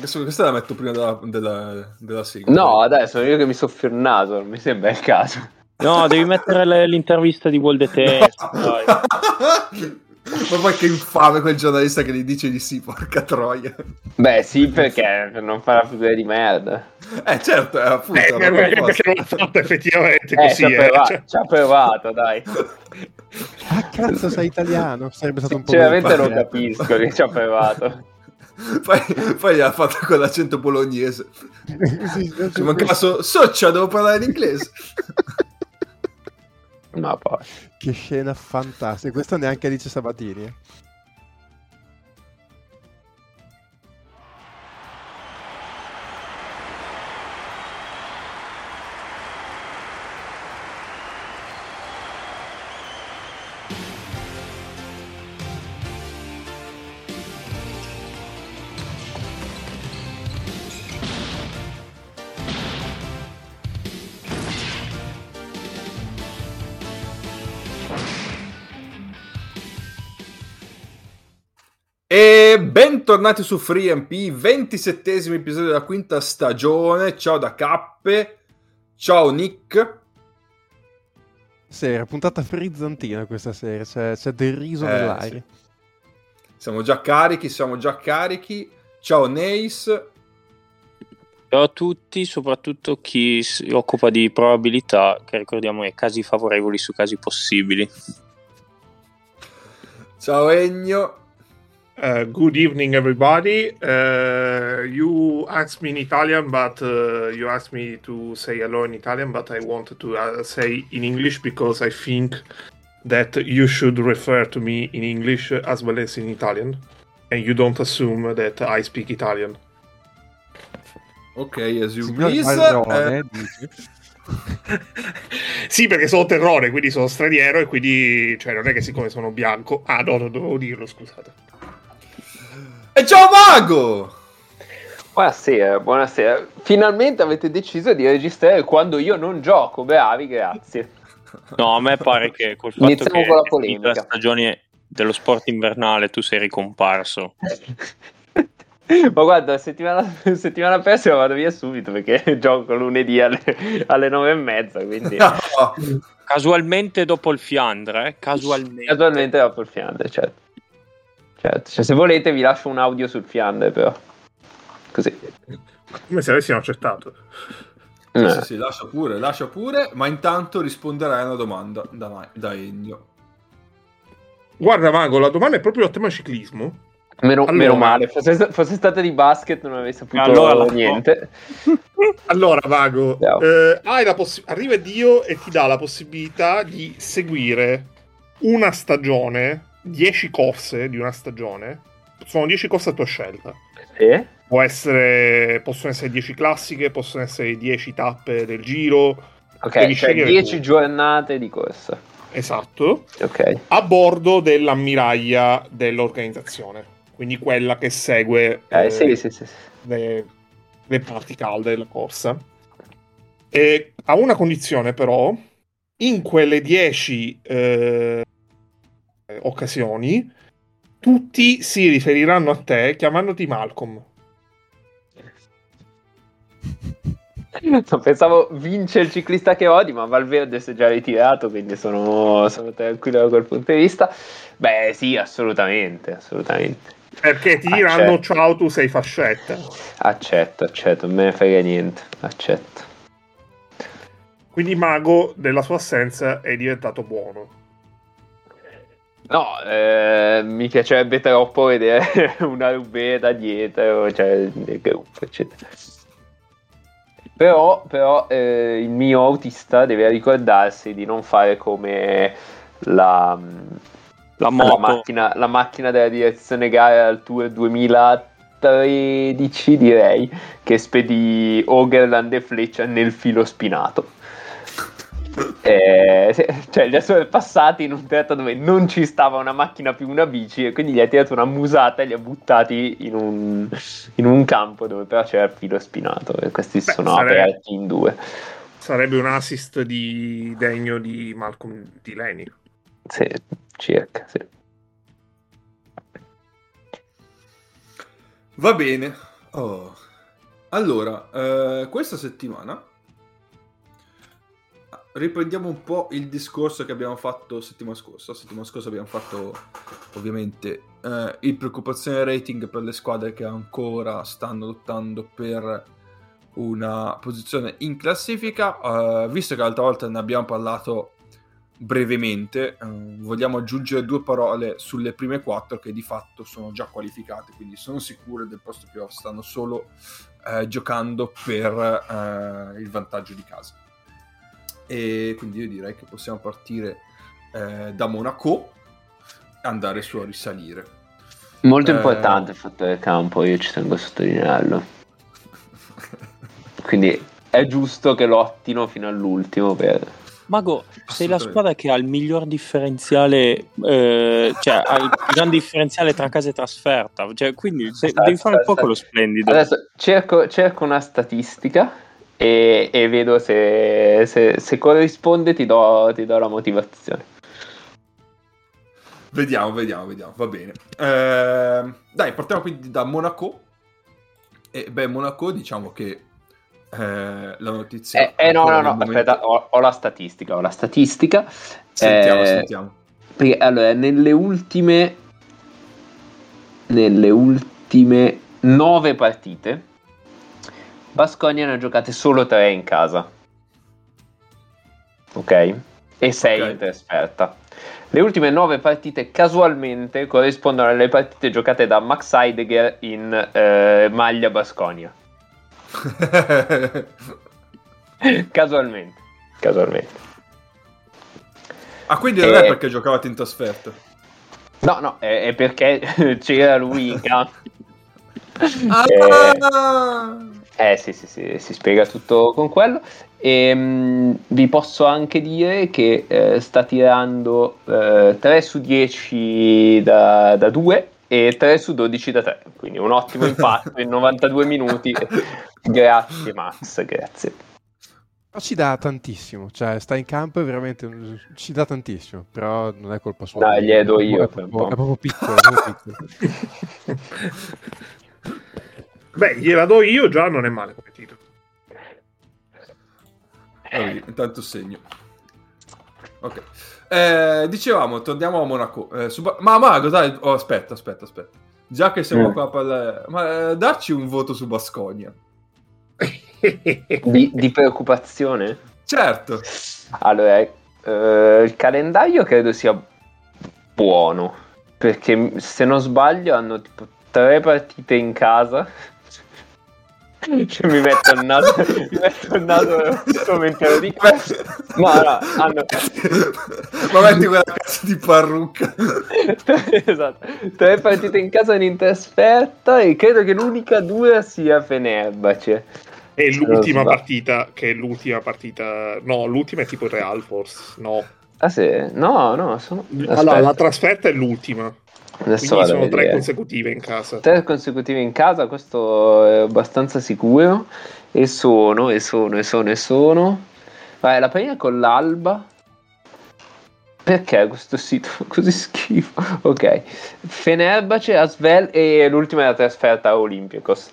Adesso questa la metto prima della, della, della sigla. No, adesso io che mi soffio il naso, non mi sembra il caso. No, devi mettere le- l'intervista di Wall the Test. dai. Ma poi che infame quel giornalista che gli dice di sì, porca troia. Beh, sì, perché per non fare la figura di merda. Eh, certo, è appunto. Eh, perché, perché non l'ha fatto effettivamente Eh, così. ci ha eh, provato, cioè. ci ha provato, dai. Ah, cazzo, sei italiano? Sarebbe stato un po' Sinceramente non capisco che ci ha provato. Poi, poi gli ha fatto con l'accento bolognese. Sì, sì, Ci mancava solo Soccia, devo parlare in inglese. Ma poi. Che scena fantastica. Questo neanche dice Sabatini. E bentornati su FreeMP, 27esimo episodio della quinta stagione. Ciao da Cappe, ciao Nick. Sera, puntata frizzantina questa sera. C'è, c'è del riso Eh, nell'aria. Siamo già carichi, siamo già carichi. Ciao Neis. Ciao a tutti, soprattutto chi si occupa di probabilità, che ricordiamo è casi favorevoli su casi possibili. Ciao Egno. Uh, good evening, everybody. Uh, you asked me in Italian, but uh, you asked me to say hello in Italian, but I wanted to uh, say in English because I think that you should refer to me in English as well as in Italian, and you don't assume that I speak Italian. Ok, as you please. Eh, sì, perché sono terrore, quindi sono straniero e quindi, cioè, non è che siccome sono bianco. Ah, no, non dovevo dirlo, scusate. E ciao Mago! Buonasera, buonasera. Finalmente avete deciso di registrare quando io non gioco. Bravi, grazie. No, a me pare che col fatto Iniziamo che con la polemica. la stagione dello sport invernale tu sei ricomparso. Ma guarda, settimana, settimana prossima vado via subito perché gioco lunedì alle, alle nove e mezza. Quindi No. Casualmente dopo il Fiandra, eh? Casualmente. casualmente dopo il Fiandre, certo. Certo. Cioè, se volete, vi lascio un audio sul Fiandre, però. Così. Come se avessimo accettato. Sì, Eh. sì, sì, lascia pure, lascia pure, ma intanto risponderai a una domanda da, da Ennio. Guarda, Mago, la domanda è proprio a tema ciclismo. Meno, Allora. meno male, fosse, fosse stata di basket non avrei saputo Allora niente. Allora, Vago, Ciao. eh, hai la possi- arriva Dio e ti dà la possibilità di seguire una stagione, 10 corse di una stagione. Sono 10 corse a tua scelta. Sì? Può essere, possono essere 10 classiche, possono essere 10 tappe del giro. Ok, cioè scegliere 10 tu. giornate di corsa. Esatto. Ok. A bordo dell'ammiraglia dell'organizzazione. Quindi quella che segue Eh, eh, sì, sì, sì. le, le parti calde della corsa. E a una condizione, però, in quelle 10 eh, occasioni, tutti si riferiranno a te chiamandoti Malcolm. Pensavo vince il ciclista che odi, ma Valverde si è già ritirato, quindi sono, sono tranquillo da quel punto di vista. Beh, sì, assolutamente, assolutamente. Perché ti diranno: certo. Ciao, tu sei fascetta. Accetto, accetto, non me ne frega niente, accetto. Quindi Mago, della sua assenza, è diventato buono. No, eh, mi piacerebbe troppo vedere una Rubé da dietro, cioè nel gruppo, eccetera. Però, però eh, il mio autista deve ricordarsi di non fare come la, La la, macchina, la macchina della direzione gara al Tour 2013, direi, che spedì Ogerland e Fleccia nel filo spinato. Eh, cioè li ha sorpassati in un tratto dove non ci stava una macchina più una bici e quindi gli ha tirato una musata e li ha buttati in un, in un campo dove però c'era il filo spinato e questi Beh, sono sarebbe- aperti in due. Sarebbe un assist di degno di Malcolm di Leni. Sì, circa, sì. Va bene. Oh. Allora, eh, questa settimana riprendiamo un po' il discorso che abbiamo fatto settimana scorsa. Settimana scorsa abbiamo fatto ovviamente eh, il preoccupazione rating per le squadre che ancora stanno lottando per una posizione in classifica. Eh, visto che l'altra volta ne abbiamo parlato brevemente, eh, vogliamo aggiungere due parole sulle prime quattro che di fatto sono già qualificate, quindi sono sicure del posto playoff, stanno solo eh, giocando per eh, il vantaggio di casa. E quindi io direi che possiamo partire eh, da Monaco e andare su a risalire. Molto Eh. importante il fatto del campo, io ci tengo a sottolinearlo. Quindi è giusto che lottino fino all'ultimo per... Mago, sei la squadra che ha il miglior differenziale, eh, cioè ha il gran differenziale tra casa e trasferta. Cioè, quindi se- devi fare un po' quello splendido. Adesso cerco, cerco una statistica e, e vedo se, se- se corrisponde ti do, ti do la motivazione. Vediamo, vediamo, vediamo, va bene. Ehm, dai, partiamo quindi da Monaco. E beh, Monaco diciamo che eh, la notizia... Eh, eh, no, no, no, momento- aspetta, ho, ho la statistica, ho la statistica. Sentiamo, Eh, sentiamo. Perché allora, nelle ultime nelle ultime nove partite Basconia ne ha giocate solo tre in casa. Ok? E sei Ok. in trasferta. Le ultime nove partite casualmente corrispondono alle partite giocate da Max Heidegger in eh, maglia Basconia. casualmente. Casualmente. ah, quindi non è Eh. perché giocavate in trasferta. No, no, è, è perché c'era lui in campo. Ah! Eh sì, sì, sì, si spiega tutto con quello. E vi posso anche dire che eh, sta tirando eh, 3 su 10 da, da 2 e 3 su 12 da 3. Quindi un ottimo impatto in 92 minuti. Grazie Max, grazie. Però ci dà tantissimo, cioè sta in campo e veramente ci dà tantissimo, però non è colpa sua. Dai, gliene do io È proprio, è proprio piccolo, è proprio piccolo. Beh, gliela do io, già non è male come titolo. Vabbè, intanto segno. Ok. Eh, dicevamo, torniamo a Monaco. Eh, su ma Mago, dai, oh, aspetta, aspetta, aspetta. Già che siamo Mm. qua a parlare, ma eh, darci un voto su Basconia. Di, di preoccupazione? Certo. Allora, eh, il calendario credo sia buono perché se non sbaglio hanno tipo tre partite in casa. Cioè, mi metto il naso, mi metto il naso mentre lo dico. No, no, hanno ma metti quella cazzo di parrucca. esatto. tre partite in casa e in trasferta e credo che l'unica dura sia Fenerbahce. È Se non l'ultima partita, che è l'ultima partita... No, l'ultima è tipo il Real, forse. No. Ah sì? No, no, sono... Allora, la trasferta è l'ultima. Adesso Quindi sono tre consecutive in casa. tre consecutive in casa, questo è abbastanza sicuro. E sono, e sono, e sono, e sono. Vai, la prima con l'Alba. Perché questo sito fa così schifo? Ok. Fenerbahce, Asvel e l'ultima è la trasferta a Olympiacos.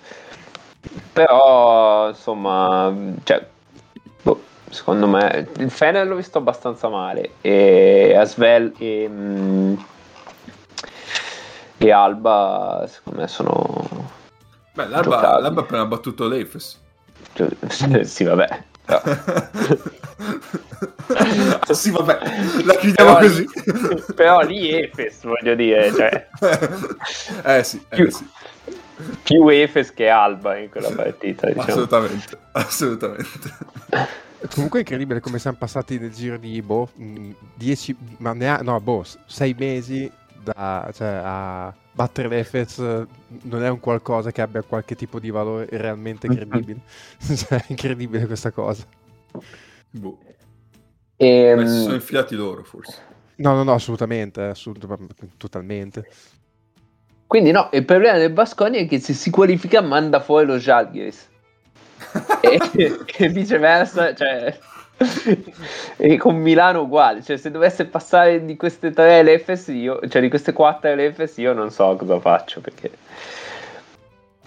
Però, insomma, cioè, boh, secondo me il Fener l'ho visto abbastanza male. E Asvel e, mm, e Alba, secondo me, sono. Beh, l'Alba, l'Alba ha appena battuto l'Efes. cioè, sì, vabbè. però- sì, vabbè, la chiudiamo Però- così. però lì Efes, voglio dire, cioè, eh sì, eh Più- sì, più Efes che Alba in quella partita, diciamo. assolutamente, assolutamente. Comunque è incredibile come siamo passati nel giro di boh, mh, 10, ma ne ha, no, boh, 6 mesi da, cioè, a battere l'Efes eh, non è un qualcosa che abbia qualche tipo di valore realmente credibile. cioè, è incredibile questa cosa. Boh. E, Beh, si sono infilati loro, forse. No, no, no, assolutamente, assolut- totalmente. quindi no, il problema del Basconia è che se si qualifica manda fuori lo Žalgiris. e, e viceversa, cioè, e con Milano uguale, cioè se dovesse passare di queste tre l'Efes io, cioè di queste quattro l'Efes io non so cosa faccio perché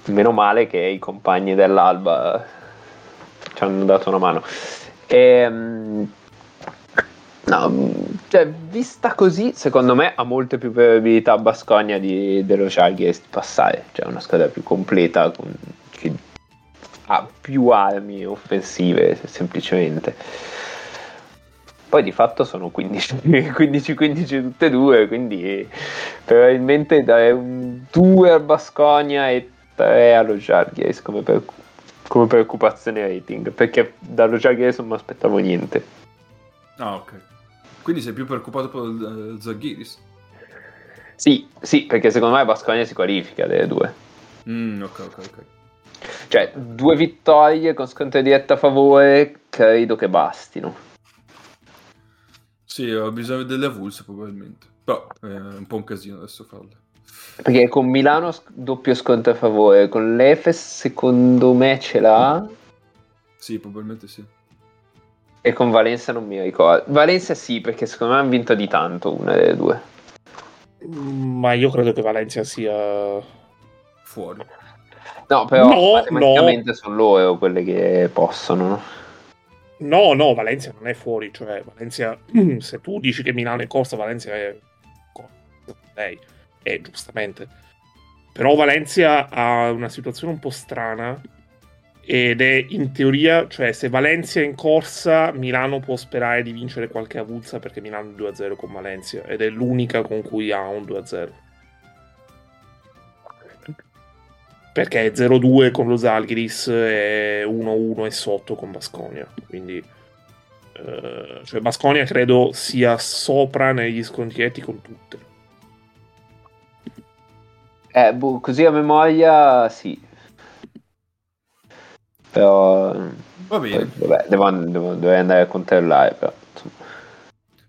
meno male che i compagni dell'Alba ci hanno dato una mano. E, um, no, cioè, vista così, secondo me ha molte più probabilità Bascogna di, dello Chargers di passare, cioè una squadra più completa con, ha più armi offensive semplicemente. Poi di fatto sono 15-15 tutte e due, quindi probabilmente dare un 2 al Basconia e 3 allo Jargers come, per, come preoccupazione rating, perché dallo Jargers non mi aspettavo niente. Ah, ok. Quindi sei più preoccupato per il Zaghiris? Sì, sì, perché secondo me Basconia si qualifica delle due. Mm, ok, ok, ok. Cioè, due vittorie con scontro diretto a favore credo che bastino. Sì, ho bisogno delle avulse probabilmente. Però è un po' un casino adesso farle. Perché con Milano doppio sconto a favore, con l'Efes secondo me ce l'ha. Sì, probabilmente sì. E con Valencia non mi ricordo. Valencia sì, perché secondo me hanno vinto di tanto una delle due. Ma io credo che Valencia sia fuori. No, però no, no. sono loro quelle che possono, no? No, Valencia non è fuori, cioè Valencia, se tu dici che Milano è corsa, Valencia è corsa, lei, è giustamente. Però Valencia ha una situazione un po' strana ed è in teoria, cioè se Valencia è in corsa, Milano può sperare di vincere qualche avulsa perché Milano è 2-0 con Valencia ed è l'unica con cui ha un 2-0. Perché è 0-2 con lo Zalgiris e 1-1 e sotto con Basconia. Quindi, eh, cioè Basconia credo sia sopra negli scontrietti con tutte. Eh, boh, così a memoria, sì. Però. Va bene. Poi, vabbè, devo, devo, devo, andare a controllare, però.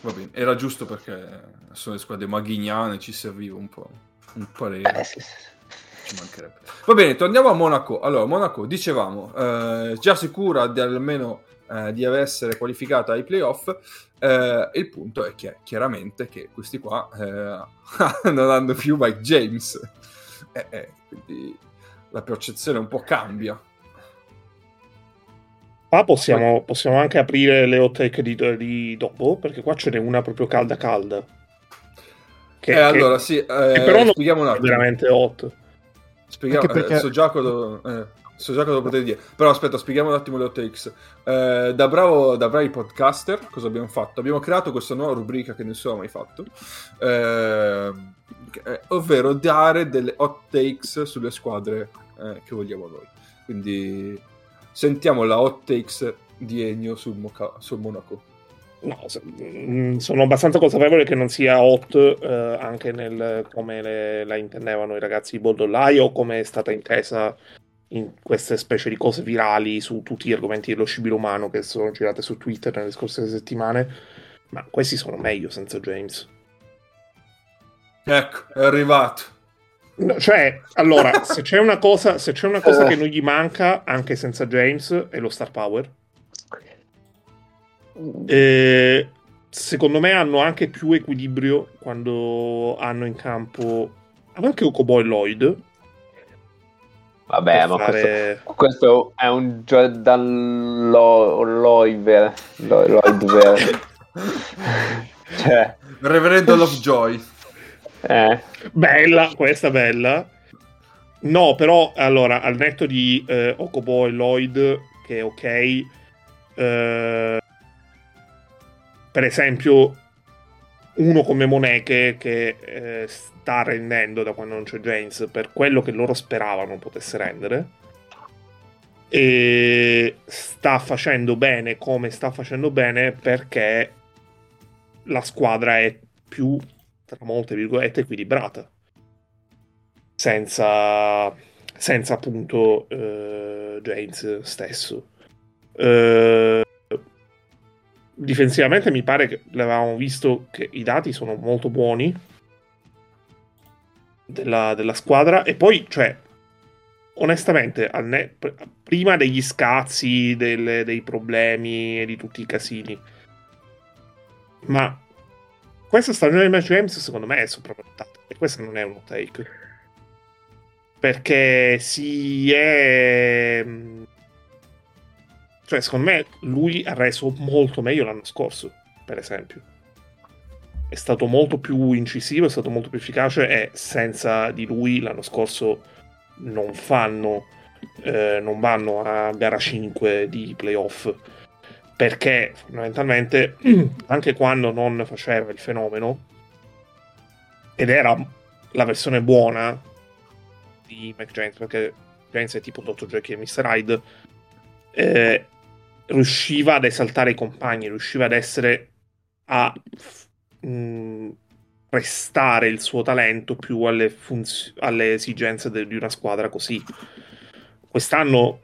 Va bene, era giusto perché sono le squadre maghignane, ci serviva un po' un parere. Eh, sì, sì ci mancherebbe. Va bene, torniamo a Monaco. Allora, Monaco, dicevamo, eh, già sicura di almeno eh, di essere qualificata ai playoff. Eh, il punto è che chiaramente che questi qua eh, non hanno più Mike James. Eh, eh, quindi la percezione un po' cambia. Ah, possiamo, possiamo anche aprire le hot take di, di dopo, perché qua ce n'è una proprio calda calda. Che, eh, allora, sì, eh, però non è veramente hot. Spieghiamo, perché... eh, so già cosa, eh, so già cosa potete dire. Però aspetta, spieghiamo un attimo le OTX. Eh, da, bravo, da bravi podcaster, cosa abbiamo fatto? Abbiamo creato questa nuova rubrica che nessuno ha mai fatto, eh, ovvero dare delle hot takes sulle squadre eh, che vogliamo noi. Quindi sentiamo la hot takes di Ennio sul, Moca- sul Monaco. No, mm, sono abbastanza consapevole che non sia hot eh, anche nel come le, la intendevano i ragazzi di Boldolai o come è stata intesa in queste specie di cose virali su tutti gli argomenti dello scibile umano che sono girate su Twitter nelle scorse settimane. Ma questi sono meglio senza James. Ecco, è arrivato. No, cioè, allora, se c'è una cosa, se c'è una cosa che non gli manca anche senza James è lo star power e secondo me hanno anche più equilibrio quando hanno in campo anche Okobo e Lloyd. Vabbè, ma fare... questo, questo, è un Jordan Lo, Loiver. Lloyd cioè. Reverendo Lovejoy. Eh. Bella, questa bella. No, però allora, al netto di eh, Okobo e Lloyd, che è ok, eh, per esempio uno come Moneche che eh, sta rendendo da quando non c'è James per quello che loro speravano potesse rendere. E sta facendo bene come sta facendo bene perché la squadra è più tra molte virgolette equilibrata. Senza senza appunto eh, James stesso. Eh, difensivamente mi pare che l'avevamo visto che i dati sono molto buoni della, della squadra. E poi, cioè, onestamente, ne- prima degli scazzi, delle, dei problemi e di tutti i casini, ma questa stagione di Match Games secondo me è sopravvalutata. E questa non è un take. perché si è cioè secondo me lui ha reso molto meglio l'anno scorso per esempio è stato molto più incisivo è stato molto più efficace e senza di lui l'anno scorso non fanno eh, non vanno a gara 5 di playoff perché fondamentalmente anche quando non faceva il fenomeno ed era la versione buona di Mike James perché James è tipo Dr. Jackie e Mr. Hyde eh, riusciva ad esaltare i compagni riusciva ad essere a mh, mm, prestare il suo talento più alle, funz- alle esigenze de- di una squadra così. Quest'anno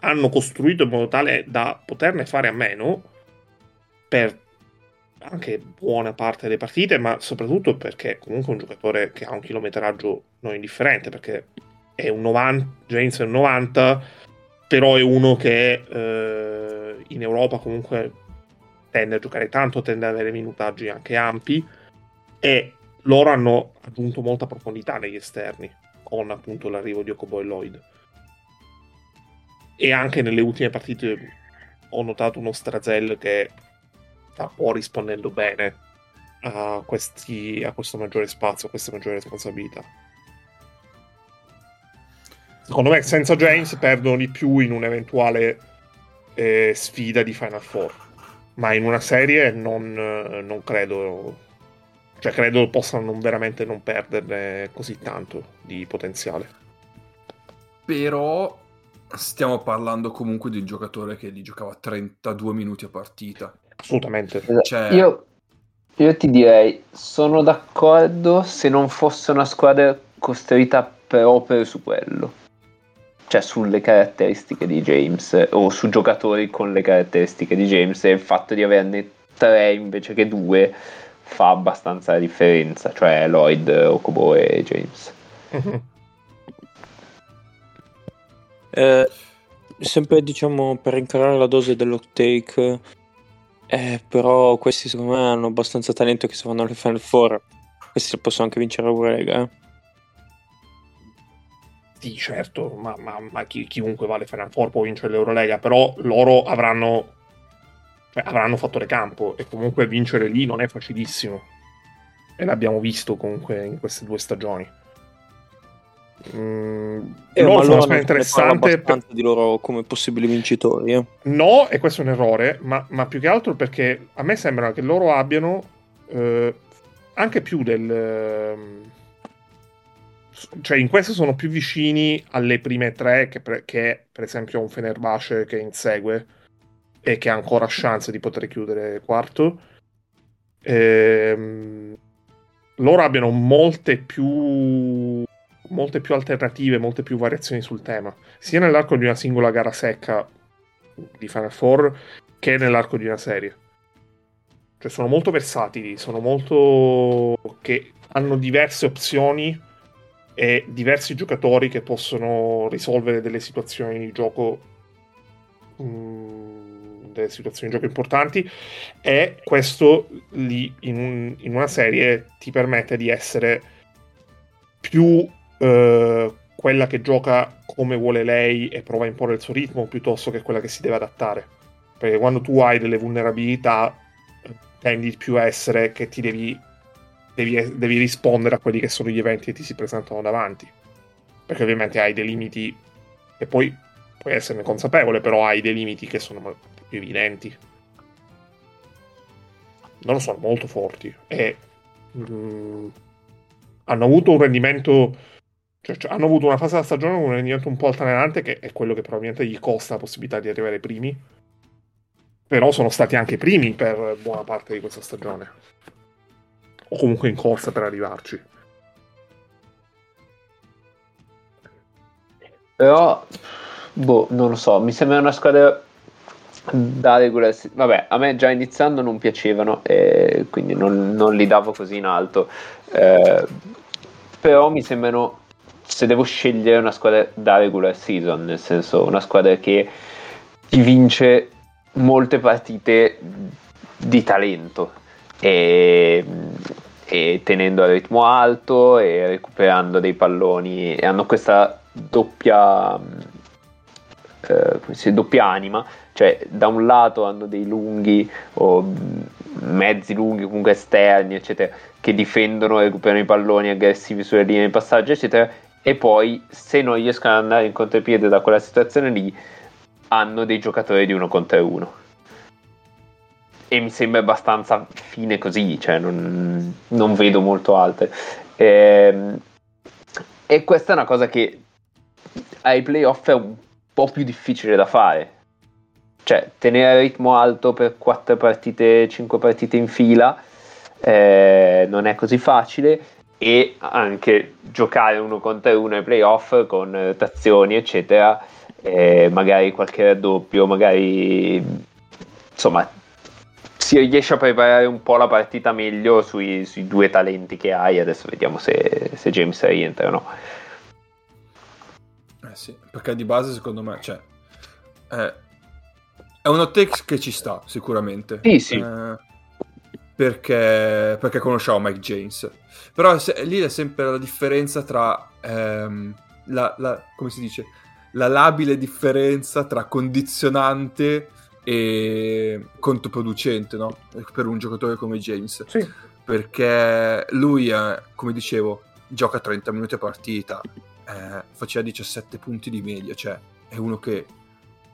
hanno costruito in modo tale da poterne fare a meno per anche buona parte delle partite, ma soprattutto perché comunque è un giocatore che ha un chilometraggio non indifferente, perché è un 90, James è un 90, però è uno che eh, in Europa comunque tende a giocare tanto, tende ad avere minutaggi anche ampi e loro hanno aggiunto molta profondità negli esterni con appunto l'arrivo di Okobo e Lloyd e anche nelle ultime partite ho notato uno Strazel che sta un po' rispondendo bene a, questi, a questo maggiore spazio, a queste maggiori responsabilità. Secondo me senza James perdono di più in un'eventuale eh, sfida di Final Four, ma in una serie non, non credo, cioè credo possano non veramente non perderne così tanto di potenziale. Però stiamo parlando comunque di un giocatore che gli giocava 32 minuti a partita. Assolutamente. Cioè... Io, io ti direi, sono d'accordo se non fosse una squadra costruita proprio su quello. Cioè sulle caratteristiche di James o su giocatori con le caratteristiche di James e il fatto di averne tre invece che due fa abbastanza la differenza, cioè Lloyd, Okobo e James. Eh, sempre diciamo per incarare la dose dell'hot take, eh, però questi secondo me hanno abbastanza talento che se vanno alle Final Four, questi possono anche vincere la Eurolega. Eh. Sì, certo, ma, ma, ma chi, chiunque va alle Final Four può vincere l'Eurolega, però loro avranno, cioè, avranno fattore campo e comunque vincere lì non è facilissimo. E l'abbiamo visto comunque in queste due stagioni. Mm, eh, loro sono una squadra interessante per... di loro come possibili vincitori eh. no e questo è un errore ma, ma, più che altro perché a me sembra che loro abbiano eh, anche più del ehm, cioè in questo sono più vicini alle prime tre che, pre- che per esempio un Fenerbahce che insegue e che ha ancora chance di poter chiudere quarto ehm, loro abbiano molte più molte più alternative, molte più variazioni sul tema, sia nell'arco di una singola gara secca di Final Four che nell'arco di una serie. Cioè sono molto versatili, sono molto... che hanno diverse opzioni e diversi giocatori che possono risolvere delle situazioni di gioco mm, delle situazioni di gioco importanti e questo lì in, un, in una serie ti permette di essere più eh, quella che gioca come vuole lei e prova a imporre il suo ritmo piuttosto che quella che si deve adattare. Perché quando tu hai delle vulnerabilità tendi più a essere che ti devi, devi, devi rispondere a quelli che sono gli eventi che ti si presentano davanti. Perché ovviamente hai dei limiti e poi puoi esserne consapevole, però hai dei limiti che sono più evidenti. Non sono molto forti e mh, mm, hanno avuto un rendimento cioè, cioè, hanno avuto una fase della stagione con un rendimento un po' altalenante, che è quello che probabilmente gli costa la possibilità di arrivare primi. Però sono stati anche primi per buona parte di questa stagione. O comunque in corsa per arrivarci. Però, boh, non lo so, mi sembra una squadra da regular Vabbè, a me già iniziando non piacevano, e quindi non, non li davo così in alto. Eh, però mi sembrano se devo scegliere una squadra da regular season, nel senso una squadra che ti vince molte partite di talento e, e tenendo a ritmo alto e recuperando dei palloni e hanno questa doppia, eh, dice, doppia anima, cioè da un lato hanno dei lunghi o mezzi lunghi comunque esterni eccetera che difendono e recuperano i palloni aggressivi sulle linee di passaggio eccetera e poi se non riescono ad andare in contropiede da quella situazione lì hanno dei giocatori di uno contro uno e mi sembra abbastanza fine così, cioè non, non vedo molto altre. E, ehm, e, questa è una cosa che ai playoff è un po' più difficile da fare. Cioè, tenere il ritmo alto per 4 partite, 5 partite in fila eh, non è così facile e anche giocare uno contro uno ai playoff con rotazioni, eccetera, eh, magari qualche raddoppio, magari insomma si riesce a preparare un po' la partita meglio sui, sui due talenti che hai. Adesso vediamo se, se James rientra o no. Eh sì, perché di base secondo me, cioè, eh, è un hot che ci sta sicuramente. Sì, sì. Eh, perché, perché conosciamo Mike James. Però se, lì è sempre la differenza tra ehm, la, la, come si dice, la labile differenza tra condizionante e controproducente no? per un giocatore come James. Sì. Perché lui, eh, come dicevo, gioca 30 minuti a partita, eh, faceva 17 punti di media, cioè è uno che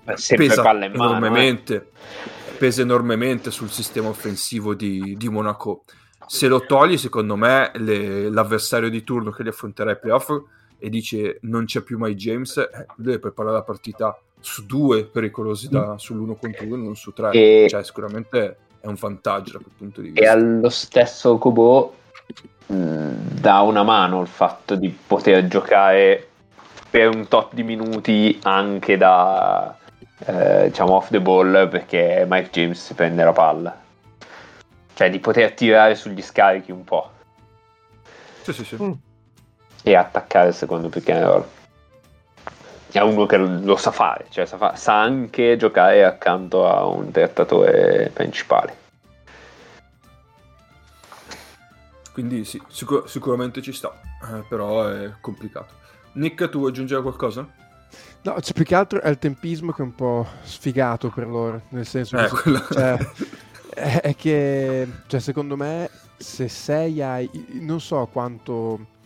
Beh, pesa mano, enormemente, eh. pesa enormemente sul sistema offensivo di, di Monaco. Se lo togli, secondo me, le, l'avversario di turno che li affronterà ai playoff e dice non c'è più mai James, eh, deve preparare la partita su due pericolosi da, mm. sull'uno contro uno, non su tre. E... Cioè, sicuramente è un vantaggio da quel punto di vista. E allo stesso Kobo mm, dà una mano il fatto di poter giocare per un tot di minuti anche da eh, diciamo off the ball perché Mike James si prende la palla. Cioè di poter tirare sugli scarichi un po'. Sì, sì, sì. Mm. E attaccare il secondo pick and roll è uno che lo sa fare, cioè sa, fa- sa anche giocare accanto a un trattatore principale. Quindi sì, sicur- sicuramente ci sta, eh, però è complicato. Nick, tu vuoi aggiungere qualcosa? No, c'è più che altro è il tempismo che è un po' sfigato per loro, nel senso eh, che quello... cioè, è, è che cioè, secondo me se sei hai non so quanto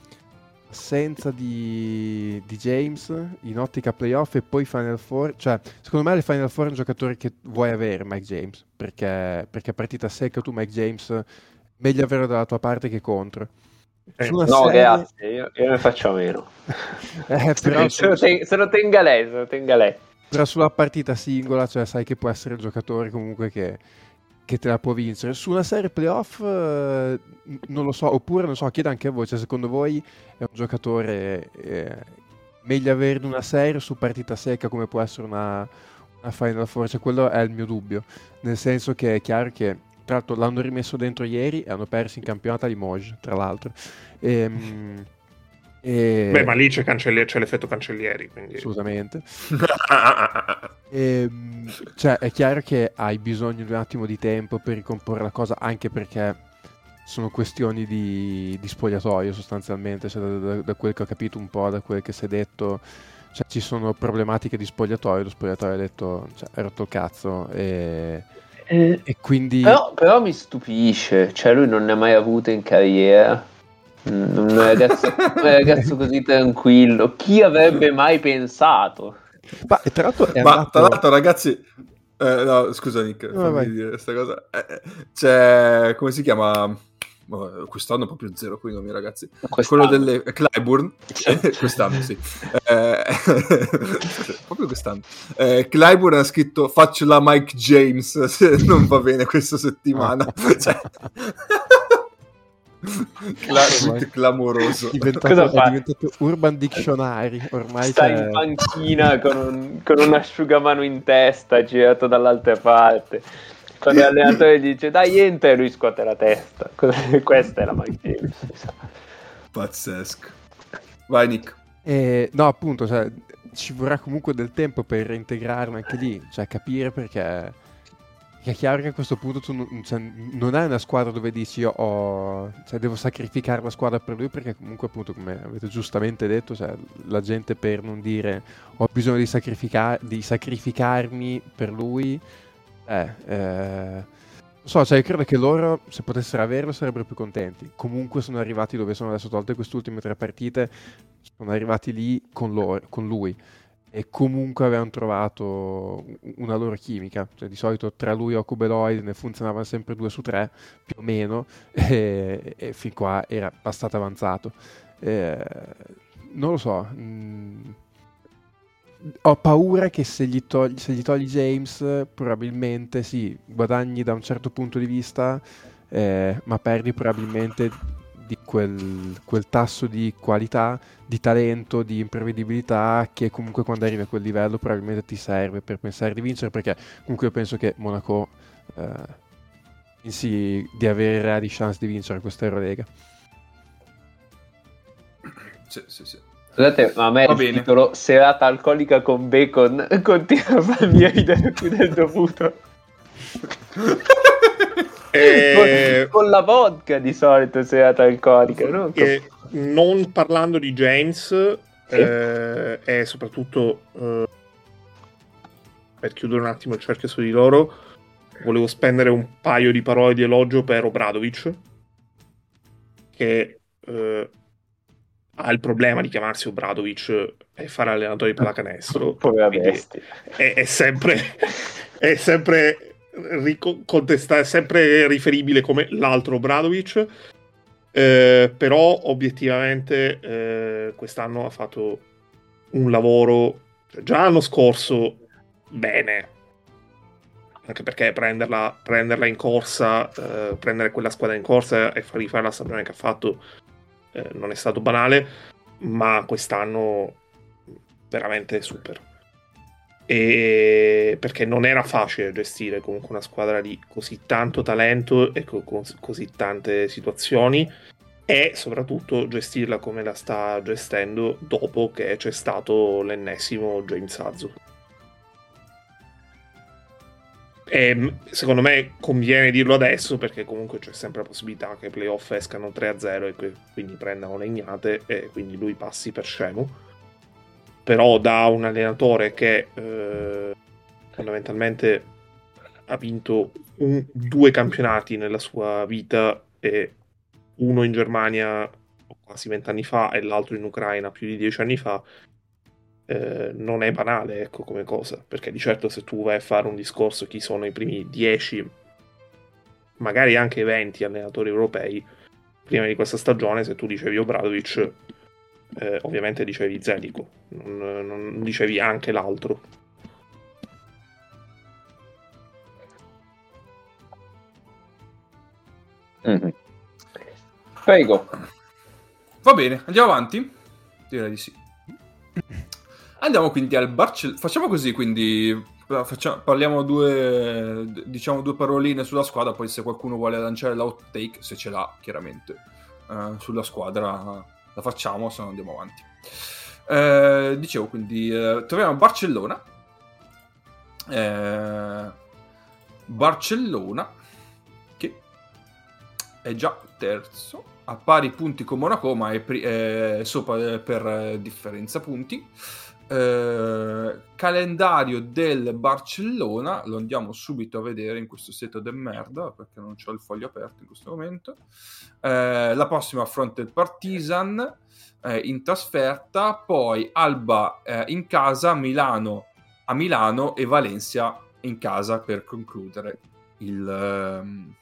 assenza di, di, James in ottica playoff e poi Final Four. Cioè, secondo me le Final Four è un giocatore che vuoi avere, Mike James, perché, perché partita secca tu, Mike James, meglio averlo dalla tua parte che contro. Eh, no, serie... grazie, io, io, ne faccio a meno. eh, però, se, lo ten- se lo tenga lei, se lo tenga lei. Però sulla partita singola, cioè sai che può essere il giocatore comunque che che te la può vincere. Su una serie playoff eh, non lo so, oppure non so, chiedo anche a voi, cioè, secondo voi è un giocatore eh, meglio avere una serie su partita secca come può essere una, una Final Four? Cioè, quello è il mio dubbio, nel senso che è chiaro che tra l'altro l'hanno rimesso dentro ieri e hanno perso in campionato a Limoges, tra l'altro. E, ehm, e... Beh, ma lì c'è, cancelli- c'è l'effetto cancellieri. Quindi... Assolutamente. e, ehm, cioè, è chiaro che hai bisogno di un attimo di tempo per ricomporre la cosa, anche perché sono questioni di, di spogliatoio sostanzialmente, cioè, da, da, da, quel che ho capito un po', da quel che si è detto, cioè, ci sono problematiche di spogliatoio, lo spogliatoio ha detto, cioè, è rotto il cazzo e... Eh, e quindi... Però, però mi stupisce, cioè lui non ne ha mai avuto in carriera un ragazzo, un ragazzo così tranquillo. Chi avrebbe mai pensato? Ma tra l'altro, Ma, andato... tra l'altro ragazzi, eh, no, scusa Nick, no, fammi dire questa cosa. Eh, eh, c'è, come si chiama? quest'anno proprio zero qui nomi ragazzi quest'anno. quello delle Clyburn quest'anno sì eh, proprio quest'anno eh, Clyburn ha scritto faccio la Mike James se non va bene questa settimana cioè... Cla- clamoroso. Diventato, è diventato Urban Dictionary. Ormai sta c'è... in panchina con un, con un asciugamano in testa, girato dall'altra parte. Quando l'allenatore dice dai entra e lui scuote la testa. Questa è la Mike James. Pazzesco. Vai Nick. Eh, no, appunto, cioè, ci vorrà comunque del tempo per reintegrarlo anche lì, cioè capire perché È chiaro che a questo punto tu non, cioè, non hai una squadra dove dici io ho, cioè, devo sacrificare la squadra per lui perché comunque appunto come avete giustamente detto cioè, la gente per non dire ho bisogno di, sacrificar- di sacrificarmi per lui eh, eh, non so, cioè, credo che loro se potessero averlo sarebbero più contenti. Comunque sono arrivati dove sono adesso tolte queste ultime tre partite sono arrivati lì con, loro, con lui e comunque avevano trovato una loro chimica. Cioè, di solito tra lui e Okubeloid ne funzionavano sempre due su tre, più o meno, e, e fin qua era abbastanza avanzato. Eh, non lo so. Mh, mm, ho paura che se gli, togli, se gli, togli, James, probabilmente sì, guadagni da un certo punto di vista, eh, ma perdi probabilmente di quel, quel, tasso di qualità, di talento, di imprevedibilità che comunque quando arrivi a quel livello probabilmente ti serve per pensare di vincere perché comunque io penso che Monaco eh, pensi di avere reali chance di vincere questa Eurolega. Sì, sì, sì. Scusate, ma a me Va il bene. titolo serata alcolica con bacon continua a farmi ridere più del dovuto. Eh, con, con, la vodka di solito serata alcolica. No? Eh, non parlando di James, sì. eh, e soprattutto eh, per chiudere un attimo il cerchio su di loro, volevo spendere un paio di parole di elogio per Obradovic, che eh, ha il problema di chiamarsi Obradovic e fare allenatore di pallacanestro. È, è sempre. È sempre contestare, sempre riferibile come l'altro Bradovic. Eh, però obiettivamente eh, quest'anno ha fatto un lavoro cioè, già l'anno scorso bene anche perché prenderla, prenderla in corsa eh, prendere quella squadra in corsa e far rifare la stagione che ha fatto eh, non è stato banale ma quest'anno veramente super e perché non era facile gestire comunque una squadra di così tanto talento e con così tante situazioni e soprattutto gestirla come la sta gestendo dopo che c'è stato l'ennesimo James Azzo. E secondo me conviene dirlo adesso perché comunque c'è sempre la possibilità che i playoff escano 3-0 e quindi prendano legnate e quindi lui passi per scemo però da un allenatore che eh, fondamentalmente ha vinto un, due campionati nella sua vita e uno in Germania quasi vent'anni fa e l'altro in Ucraina più di dieci anni fa eh, non è banale ecco come cosa. Perché di certo se tu vai a fare un discorso chi sono i primi dieci magari anche 20 allenatori europei prima di questa stagione se tu dicevi Obradovic eh, ovviamente dicevi Zelico, non, non, dicevi anche l'altro. Mm-hmm. Prego. Va bene, andiamo avanti? Direi di sì. Andiamo quindi al Barcellona. Facciamo così, quindi facciamo, parliamo due, diciamo due paroline sulla squadra, poi se qualcuno vuole lanciare l'outtake, se ce l'ha, chiaramente, uh, sulla squadra la facciamo, se no andiamo avanti. Eh, dicevo quindi, eh, troviamo Barcellona. Eh, Barcellona che è già terzo a pari punti con Monaco, ma è, pri- è sopra per differenza punti. Eh, calendario del Barcellona lo andiamo subito a vedere in questo sito de merda perché non ho il foglio aperto in questo momento eh, la prossima affronta il Partizan eh, in trasferta poi Alba eh, in casa Milano a Milano e Valencia in casa per concludere il, ehm,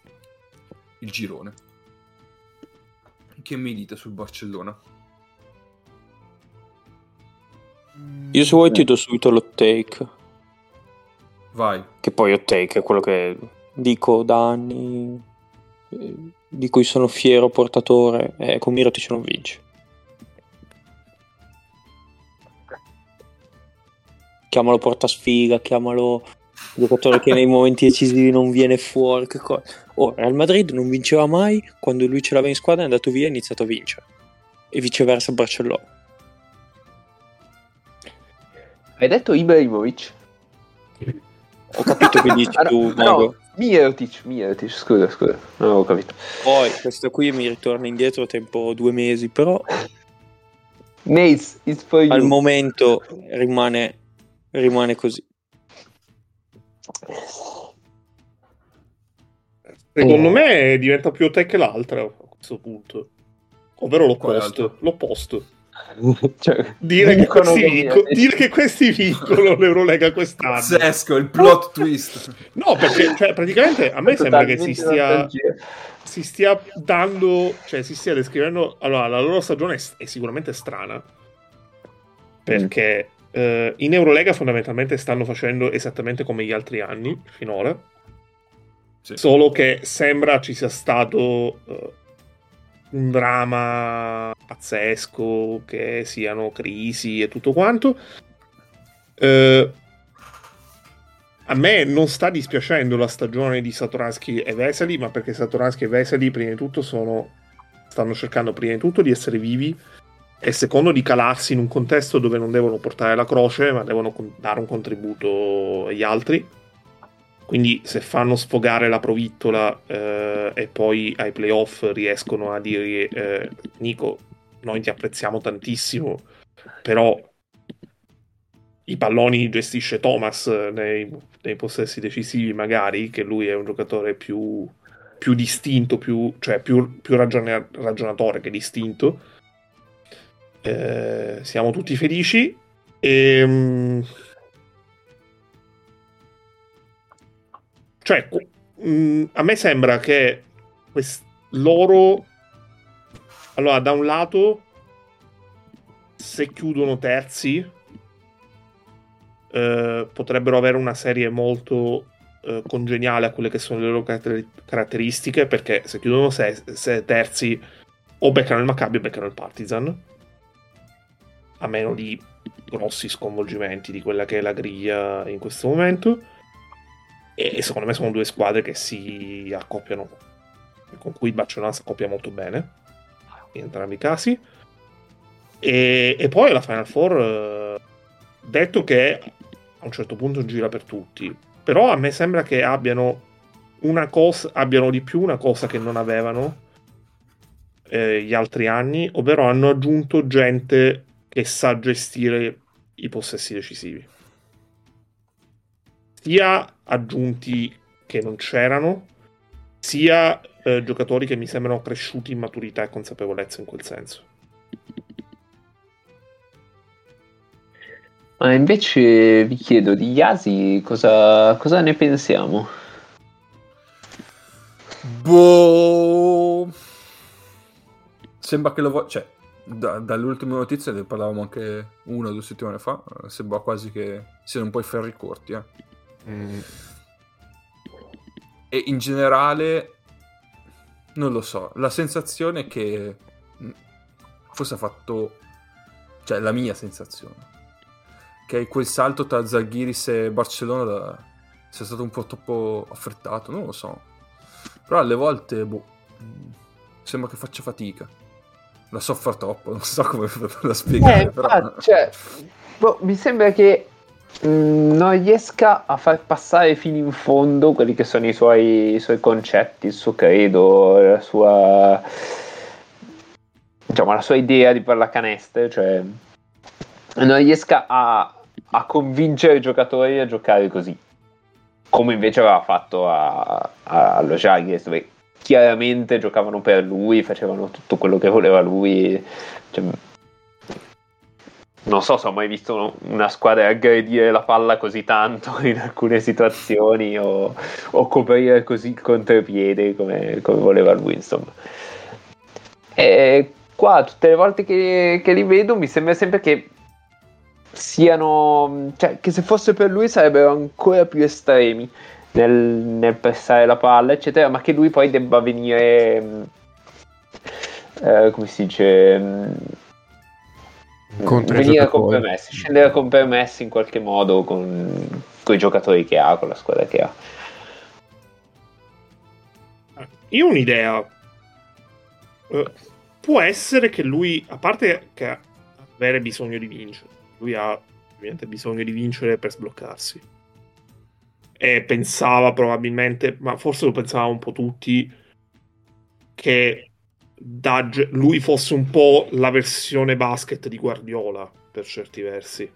il girone che mi dite sul Barcellona? Io se vuoi ti do subito l'hot take. Vai. Che poi hot take è quello che dico da anni, di cui sono fiero portatore, e con Mirotic non vince. Chiamalo portasfiga, chiamalo giocatore che nei momenti decisivi non viene fuori. Che cosa. Oh, Real Madrid non vinceva mai, quando lui ce l'aveva in squadra è andato via e ha iniziato a vincere. E viceversa Barcellona. Hai detto Ibrahimovic? Ho capito che dici tu, Mago. No, Mirotic, Mirotic, scusa, scusa, non avevo capito. Poi questo qui mi ritorna indietro tempo due mesi, però Nates, it's for you. al momento rimane, rimane così. Secondo Oh. me diventa più te che l'altra a questo punto. Ovvero l'opposto. L'opposto. Cioè, Dire che, questi vinco- dire che questi vincono l'Eurolega quest'anno. Pazzesco, il plot twist. No, perché cioè, praticamente a me sembra che si stia, si stia dando, cioè si stia descrivendo. Allora, la loro stagione è, è sicuramente strana. Perché eh, in Eurolega fondamentalmente stanno facendo esattamente come gli altri anni finora. Sì. Solo che sembra ci sia stato eh, un dramma pazzesco, che siano crisi e tutto quanto. Eh, a me non sta dispiacendo la stagione di Satoransky e Vesely, ma perché Satoransky e Vesely prima di tutto sono, stanno cercando prima di tutto di essere vivi e secondo di calarsi in un contesto dove non devono portare la croce, ma devono dare un contributo agli altri. Quindi se fanno sfogare la provittola eh, e poi ai playoff riescono a dire eh, Nico, noi ti apprezziamo tantissimo, però i palloni gestisce Thomas nei, nei possessi decisivi magari, che lui è un giocatore più, più distinto, più, cioè più, più ragione- ragionatore che distinto. Eh, siamo tutti felici e... mm, Cioè, mm, a me sembra che quest- loro... Allora, da un lato, se chiudono terzi, eh, potrebbero avere una serie molto eh, congeniale a quelle che sono le loro caratter- caratteristiche, perché se chiudono se- se terzi o beccano il Maccabi o beccano il Partizan, a meno di grossi sconvolgimenti di quella che è la griglia in questo momento. E secondo me sono due squadre che si accoppiano, con cui il Barcellona si accoppia molto bene, in entrambi i casi. E, e poi la Final Four, eh, detto che a un certo punto gira per tutti, però a me sembra che abbiano una cosa, abbiano di più una cosa che non avevano eh, gli altri anni, ovvero hanno aggiunto gente che sa gestire i possessi decisivi. Sia aggiunti che non c'erano, sia eh, giocatori che mi sembrano cresciuti in maturità e consapevolezza in quel senso. Ma invece vi chiedo di Yasi cosa, cosa ne pensiamo? Boh. Sembra che lo voglia. Cioè, da- dalle ultime notizie ne parlavamo anche una o due settimane fa. eh, Sembra quasi che siano un po' i ferri corti. eh. Mm, E in generale, non lo so. La sensazione è che mh, forse ha fatto. Cioè, la mia sensazione. Che quel salto tra Zaghiris e Barcellona da- sia stato un po' troppo affrettato. Non lo so. Però alle volte, boh. mh, Sembra che faccia fatica. La soffra troppo, non so come da spiegare. Eh, però... cioè, boh, mi sembra che mm, non riesca a far passare fino in fondo quelli che sono i suoi, i suoi concetti, il suo credo, la sua diciamo la sua idea di pallacanestro, cioè non riesca a, a convincere i giocatori a giocare così, come invece aveva fatto a, a- allo Jaguars, dove chiaramente giocavano per lui, facevano tutto quello che voleva lui. Cioè, non so se ho mai visto una squadra aggredire la palla così tanto in alcune situazioni o, o coprire così il contropiede come, come voleva lui, insomma. E qua tutte le volte che, che li vedo mi sembra sempre che siano, cioè che se fosse per lui sarebbero ancora più estremi nel, nel pressare la palla, eccetera, ma che lui poi debba venire, eh, come si dice, venire a giocatori. compromessi, scendere a compromessi in qualche modo con, con i giocatori che ha, con la squadra che ha. Io ho un'idea. Eh, può essere che lui, a parte che avere bisogno di vincere, lui ha ovviamente bisogno di vincere per sbloccarsi. e pensava probabilmente, ma forse lo pensavamo un po' tutti, che Dudge, lui fosse un po' la versione basket di Guardiola per certi versi,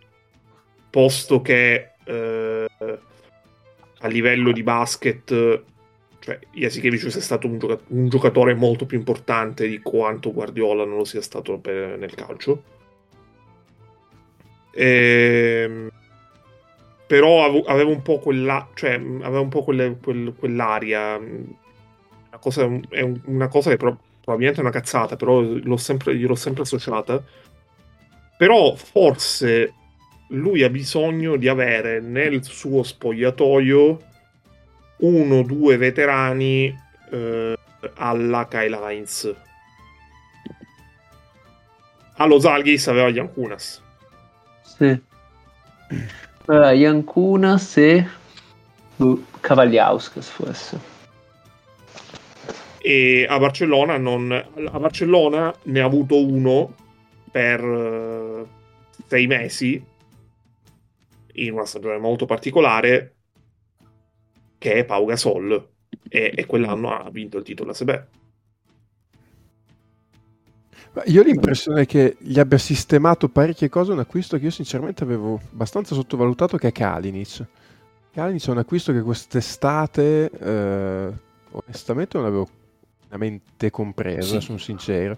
posto che eh, a livello di basket, cioè Jasikevicius è stato un, gioca- un, giocatore molto più importante di quanto Guardiola non lo sia stato per, nel calcio. E, ehm, però aveva un po' quella, cioè aveva un po' quelle, quel, quell'aria. Una cosa, è una cosa che però, probabilmente è una cazzata, però l'ho sempre, gliel'ho sempre associata. Però forse lui ha bisogno di avere nel suo spogliatoio uno o due veterani eh, alla Kyle Heinz. Allo Zalgis aveva Jan Kunas. Sì. Uh, Jan Kunas e Cavagliauskas forse. E a Barcellona, non... a Barcellona ne ha avuto uno per uh, sei mesi in una stagione molto particolare che è Pau Gasol e, e quell'anno ha vinto il titolo ASB. Io ho l'impressione che gli abbia sistemato parecchie cose un acquisto che io sinceramente avevo abbastanza sottovalutato che è Kalinic. Kalinic è un acquisto che quest'estate eh, onestamente non avevo veramente compreso, sì. sono sincero.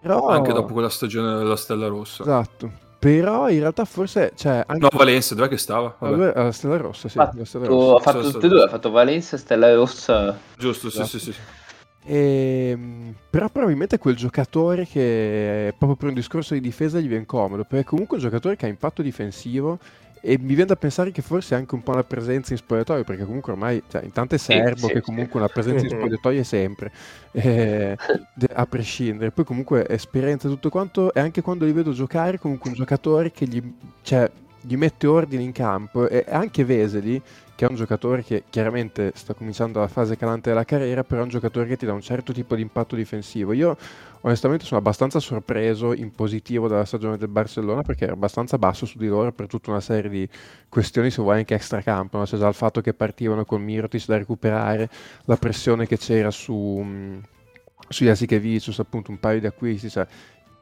Però... Anche dopo quella stagione della Stella Rossa. Esatto. Però in realtà forse... Cioè, anche... No, Valencia, dov'è che stava? Vabbè. La Stella Rossa, sì. Fatto, Stella Rossa. Ha fatto tutte e due, ha fatto Valencia, Stella Rossa. Giusto, sì, sì, sì. E, ehm, però probabilmente quel giocatore che proprio per un discorso di difesa gli viene comodo, perché comunque è un giocatore che ha impatto difensivo e mi viene da pensare che forse anche un po' la presenza in spogliatoio, perché comunque ormai, cioè, intanto è serbo, sì, che comunque una presenza in spogliatoio è sempre, eh, a prescindere. Poi comunque esperienza e tutto quanto, e anche quando li vedo giocare, comunque un giocatore che gli, cioè, gli mette ordine in campo, e anche Veseli, che è un giocatore che chiaramente sta cominciando la fase calante della carriera, però è un giocatore che ti dà un certo tipo di impatto difensivo. Io onestamente sono abbastanza sorpreso in positivo dalla stagione del Barcellona perché era abbastanza basso su di loro per tutta una serie di questioni, se vuoi anche extracampo, no? cioè già il fatto che partivano con Mirotic da recuperare, la pressione che c'era su su Jasikevicius appunto un paio di acquisti, cioè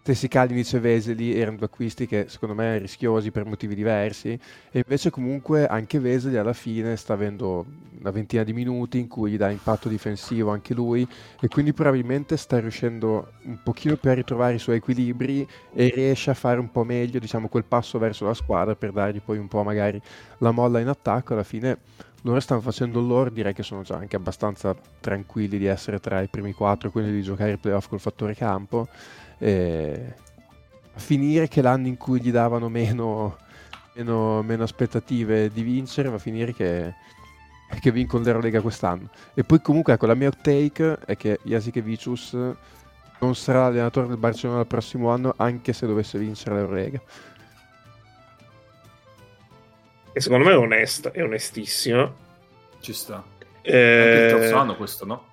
stessi Kalinic e Veseli erano due acquisti che secondo me rischiosi per motivi diversi. E invece comunque anche Veseli alla fine sta avendo una ventina di minuti in cui gli dà impatto difensivo anche lui e quindi probabilmente sta riuscendo un pochino più a ritrovare i suoi equilibri e riesce a fare un po' meglio diciamo quel passo verso la squadra per dargli poi un po' magari la molla in attacco. Alla fine loro stanno facendo loro, direi che sono già anche abbastanza tranquilli di essere tra i primi quattro, quindi di giocare il playoff col fattore campo eh, a finire che l'anno in cui gli davano meno, meno, meno aspettative di vincere va a finire che, che vincono l'Eurolega quest'anno. E poi comunque ecco, la mia take è che Jasikevicius non sarà l'allenatore del Barcellona il prossimo anno anche se dovesse vincere l'Eurolega. E secondo me è onesta, è onestissimo. Ci sta. Eh... Anche il terzo anno questo, no?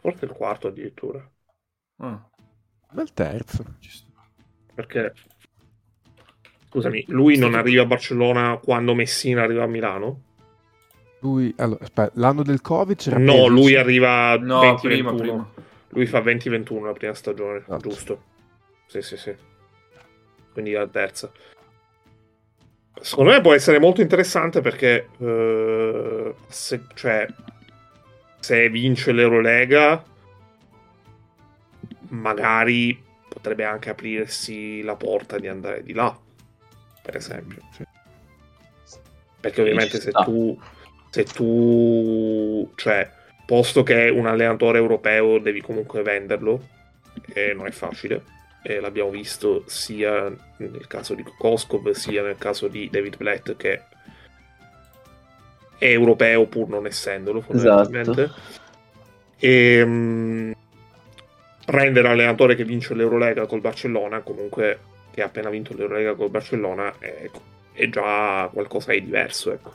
Forse il quarto addirittura. Ah. il terzo. Perché, scusami, lui non arriva a Barcellona quando Messina arriva a Milano? Lui, allora, aspetta, l'anno del Covid c'era No, lui arriva no, 20 prima, prima. Lui fa 20-21 la prima stagione, esatto. giusto? Sì, sì, sì. Quindi la terza. Secondo me può essere molto interessante perché uh, se, cioè, se vince l'Eurolega, magari potrebbe anche aprirsi la porta di andare di là, per esempio. Perché ovviamente se tu, se tu, cioè, posto che è un allenatore europeo, devi comunque venderlo, e non è facile. E l'abbiamo visto sia nel caso di Koskov sia nel caso di David Blatt che è europeo pur non essendolo fondamentalmente. Esatto. E um, prendere l'allenatore che vince l'Eurolega col Barcellona, comunque che ha appena vinto l'Eurolega col Barcellona, è, è già qualcosa di diverso. Ecco.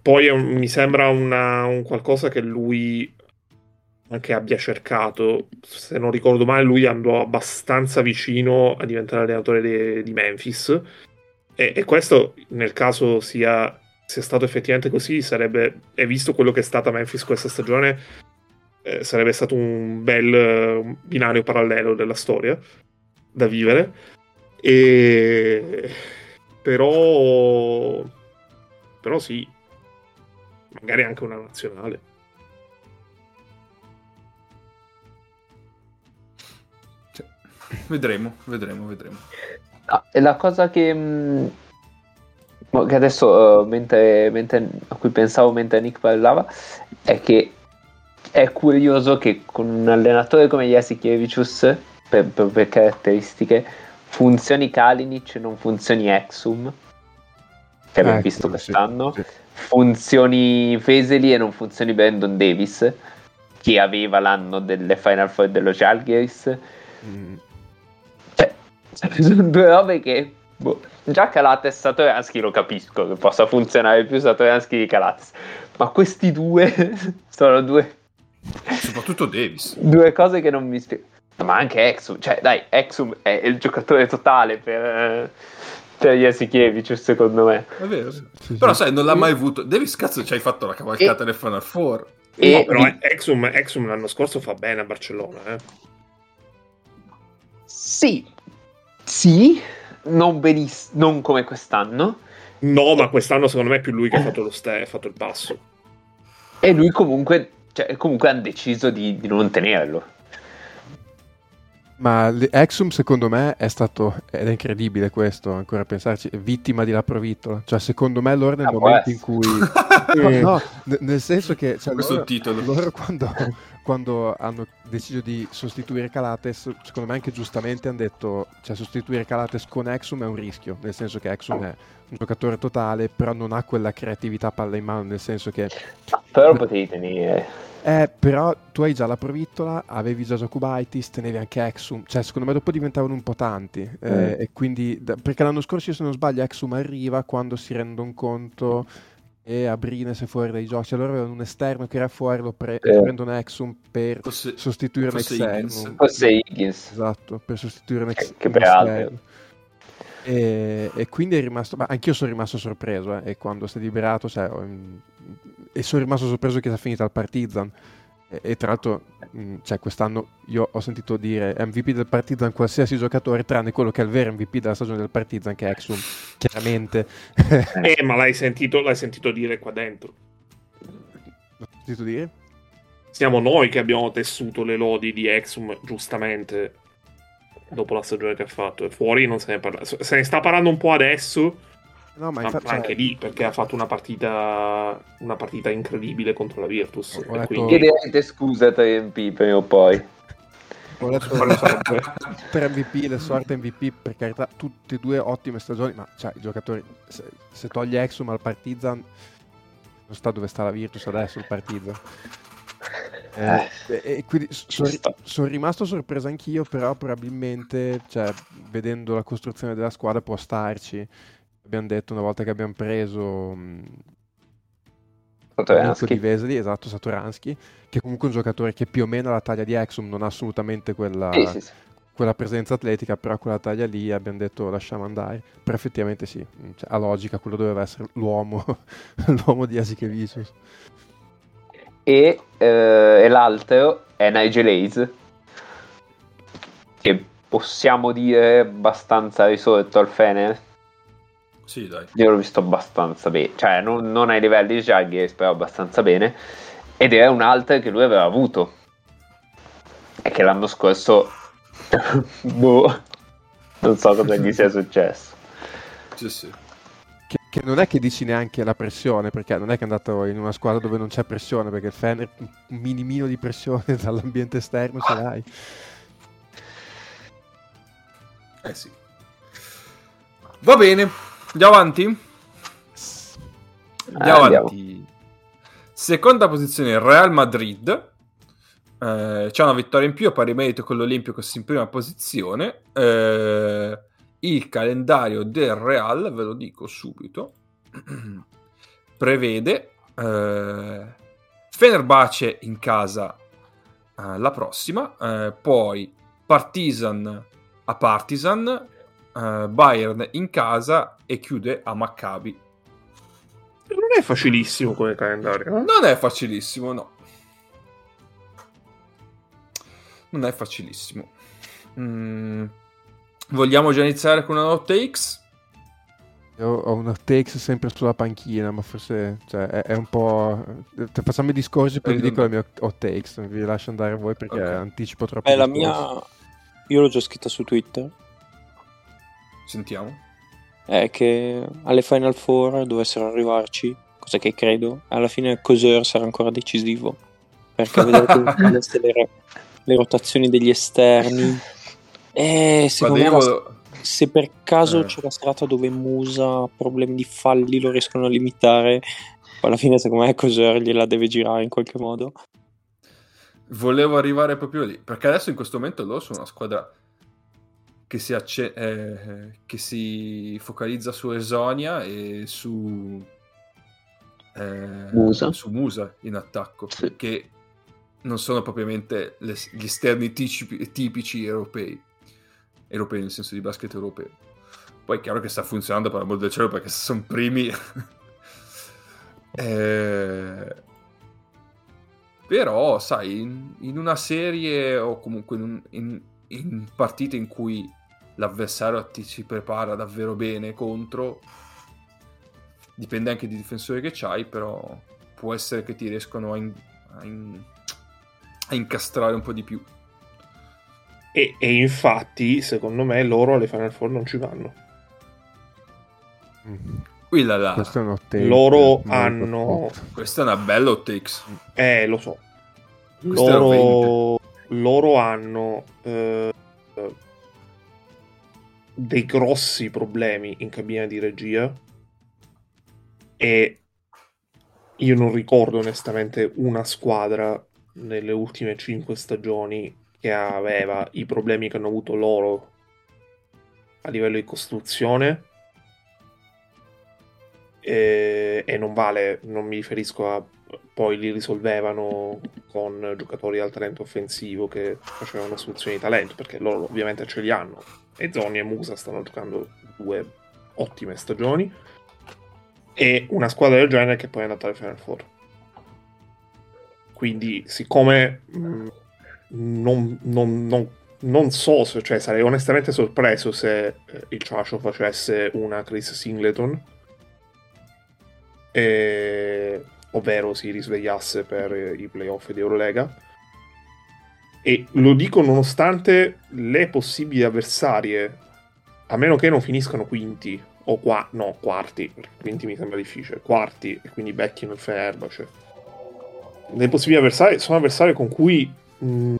Poi un, mi sembra una, un qualcosa che lui anche abbia cercato. Se non ricordo male, lui andò abbastanza vicino a diventare allenatore de, di Memphis E, e questo, nel caso sia, sia, stato effettivamente così, sarebbe, e visto quello che è stata Memphis questa stagione, eh, sarebbe stato un bel uh, binario parallelo della storia da vivere. E però, però sì, magari anche una nazionale. Cioè, vedremo, vedremo, vedremo. Ah, la cosa che, mm, che adesso, uh, mentre, mentre, a cui pensavo mentre Nick parlava, è che è curioso che con un allenatore come Jasikevicius, per, per, per caratteristiche, funzioni Kalinic e non funzioni Exum, che abbiamo eh, visto quest'anno, sì, sì. funzioni Feseli e non funzioni Brandon Davis, che aveva l'anno delle Final Four dello Chalgers. Mm sono due robe che boh, già Calates Satoransky lo capisco che possa funzionare più Satoransky di Calates ma questi due sono due soprattutto Davis. due cose che non mi spiego ma anche Exum cioè dai Exum è il giocatore totale per per Jasikevich secondo me. È vero sì, sì. però sai non l'ha mai avuto. Davis cazzo ci hai fatto la cavalcata e... nel Final Four. e... no, però Exum, Exum l'anno scorso fa bene a Barcellona eh. sì. Sì, non, beniss- non come quest'anno. No, ma quest'anno secondo me è più lui che ha fatto, lo ste- ha fatto il passo. E lui comunque, cioè, comunque hanno deciso di, di non tenerlo. Ma Exum secondo me è stato, ed è incredibile questo, ancora a pensarci, vittima di la provittola. Cioè secondo me loro nel ah, momento in cui... no, no, nel senso che... Cioè, questo loro, titolo. Loro quando, quando hanno deciso di sostituire Calates, secondo me anche giustamente hanno detto, cioè sostituire Calates con Exum è un rischio, nel senso che Exum è un giocatore totale, però non ha quella creatività palla in mano, nel senso che... Però potevi tenere... Eh, però tu hai già la provittola, avevi già Jokubaitis, tenevi anche Exum, cioè secondo me dopo diventavano un po' tanti, eh, mm. e quindi, perché l'anno scorso se non sbaglio Exum arriva quando si rendono conto e Abrines è fuori dai giochi. Allora avevano un esterno che era fuori, lo pre- eh. prendono Exum per fosse, sostituire fosse l'esterno. Fosse Higgins. Esatto, per sostituire l'ex- che, che e, e, quindi è rimasto, ma anch'io sono rimasto sorpreso, eh, e quando si è liberato, cioè, e sono rimasto sorpreso che sia finita al Partizan. E, e tra l'altro, mh, cioè, quest'anno io ho sentito dire MVP del Partizan qualsiasi giocatore, tranne quello che è il vero MVP della stagione del Partizan, che è Exum, chiaramente. eh, ma l'hai sentito, l'hai sentito dire qua dentro? L'ho sentito dire? Siamo noi che abbiamo tessuto le lodi di Exum, giustamente, dopo la stagione che ha fatto. E fuori non se ne parla. Se ne sta parlando un po' adesso No, ma, infatti, ma anche cioè... lì perché ha fatto una partita una partita incredibile contro la Virtus. Ho letto... quindi... Chiedete scusa a MP prima o poi. Ho letto per MVP, le sorte MVP, per carità, tutte e due ottime stagioni, ma cioè, i giocatori, se, se togli Exum al Partizan, non sta dove sta la Virtus adesso il Partizan. Eh, e quindi sono, sono rimasto sorpreso anch'io, però probabilmente, cioè, vedendo la costruzione della squadra, può starci abbiamo detto una volta che abbiamo preso Satoransky di Vesely, esatto, Satoransky, che è comunque un giocatore che più o meno alla taglia di Exum non ha assolutamente quella, sì, sì, sì. quella presenza atletica, però quella taglia lì abbiamo detto lasciamo andare. Però effettivamente sì, cioè, a logica quello doveva essere l'uomo, l'uomo di Asikevicius. E, eh, e l'altro è Nigel Hayes, che possiamo dire abbastanza risolto al Fener sì, dai. Io l'ho visto abbastanza bene, cioè non, non ai livelli di Jaggers, però abbastanza bene. Ed è un alter che lui aveva avuto. E che l'anno scorso, boh, non so cosa gli sia successo. Sì, sì. Che, che, non è che dici neanche la pressione, perché non è che è andato in una squadra dove non c'è pressione, perché il Fener un minimino di pressione dall'ambiente esterno ce l'hai. Eh sì. Va bene, Andiamo avanti? Andiamo eh, avanti. Seconda posizione Real Madrid. Eh, c'è una vittoria in più a pari merito con l'Olympiacos in prima posizione. Eh, il calendario del Real, ve lo dico subito, prevede eh, Fenerbahce in casa eh, la prossima, eh, poi Partizan a Partizan, eh, Bayern in casa e chiude a Maccabi. Non è facilissimo come calendario. eh? Non è facilissimo, no. Non è facilissimo. Mm, Vogliamo già iniziare con una hot takes? Io ho una takes sempre sulla panchina, ma forse cioè, è, è un po'. eh, Facciamo i discorsi, poi vi Eh, dico le mie hot takes. Vi lascio andare voi perché Ok. anticipo troppo. Beh, la mia... Io l'ho già scritta su Twitter. Sentiamo. È che alle Final Four dovessero arrivarci, cosa che credo, alla fine Coser sarà ancora decisivo. Perché stanno le, le rotazioni degli esterni. E secondo Guarda, me io se per caso Eh. c'è la serata dove Musa ha problemi di falli lo riescono a limitare, alla fine secondo me Coser gliela deve girare in qualche modo. Volevo arrivare proprio lì, perché adesso in questo momento loro sono una squadra che si, acce- eh, che si focalizza su Esonia e su eh, Musa. su Musa in attacco, Sì. che non sono propriamente le- gli esterni tici- tipici europei, europei nel senso di basket europeo. Poi è chiaro che sta funzionando per l'amor del cielo perché sono primi... eh, però, sai, in, in una serie o comunque in, in- in partite in cui l'avversario ti si prepara davvero bene contro, dipende anche dai difensori che c'hai, però può essere che ti riescono a, in- a in- a incastrare un po' di più. E, e infatti, secondo me, loro alle Final Four non ci vanno. Mm. Qui là là, Questo è un hot take Loro hanno- questa è una bella hot takes. Eh, lo so. Loro, loro hanno eh, dei grossi problemi in cabina di regia e io non ricordo onestamente una squadra nelle ultime cinque stagioni che aveva i problemi che hanno avuto loro a livello di costruzione. E, e non vale, non mi riferisco a poi li risolvevano con giocatori al talento offensivo che facevano soluzioni di talento perché loro ovviamente ce li hanno e Zoni e Musa stanno giocando due ottime stagioni. E una squadra del genere che poi è andata alle Final Four. Quindi siccome mh, non, non- non- non so se cioè sarei onestamente sorpreso se eh, il Ciacio facesse una Chris Singleton. E- ovvero si risvegliasse per i playoff di Eurolega. E lo dico nonostante le possibili avversarie, a meno che non finiscano quinti o qua, no, quarti, quinti mi sembra difficile, quarti e quindi becchino il Fenerbahce. Le possibili avversarie sono avversarie con cui mh,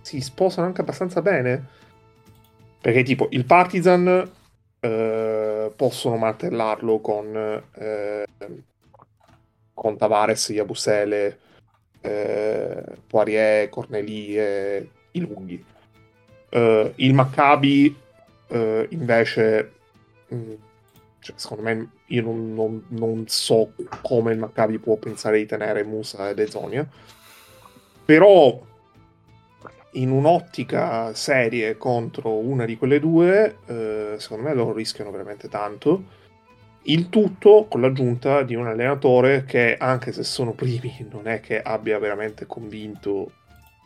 si sposano anche abbastanza bene. Perché tipo il Partizan eh, possono martellarlo con, eh, con Tavares, Yabusele, eh, Poirier, Corneli e i lunghi. Eh, il Maccabi eh, invece, mh, cioè, secondo me, io non, non- non so come il Maccabi può pensare di tenere Musa ed Ezonia, però in un'ottica serie contro una di quelle due, eh, secondo me loro rischiano veramente tanto. Il tutto con l'aggiunta di un allenatore che, anche se sono primi, non è che abbia veramente convinto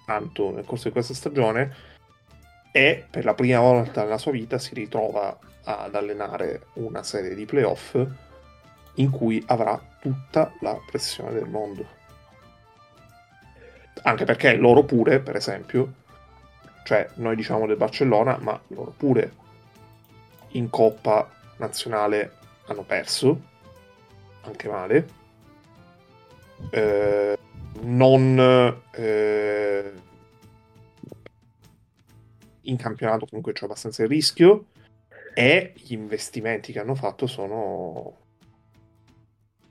tanto nel corso di questa stagione. E per la prima volta nella sua vita si ritrova ad allenare una serie di playoff in cui avrà tutta la pressione del mondo. Anche perché loro pure, per esempio, cioè noi diciamo del Barcellona, ma loro pure in Coppa Nazionale hanno perso, anche male. Eh, non eh, in campionato comunque c'è abbastanza il rischio e gli investimenti che hanno fatto sono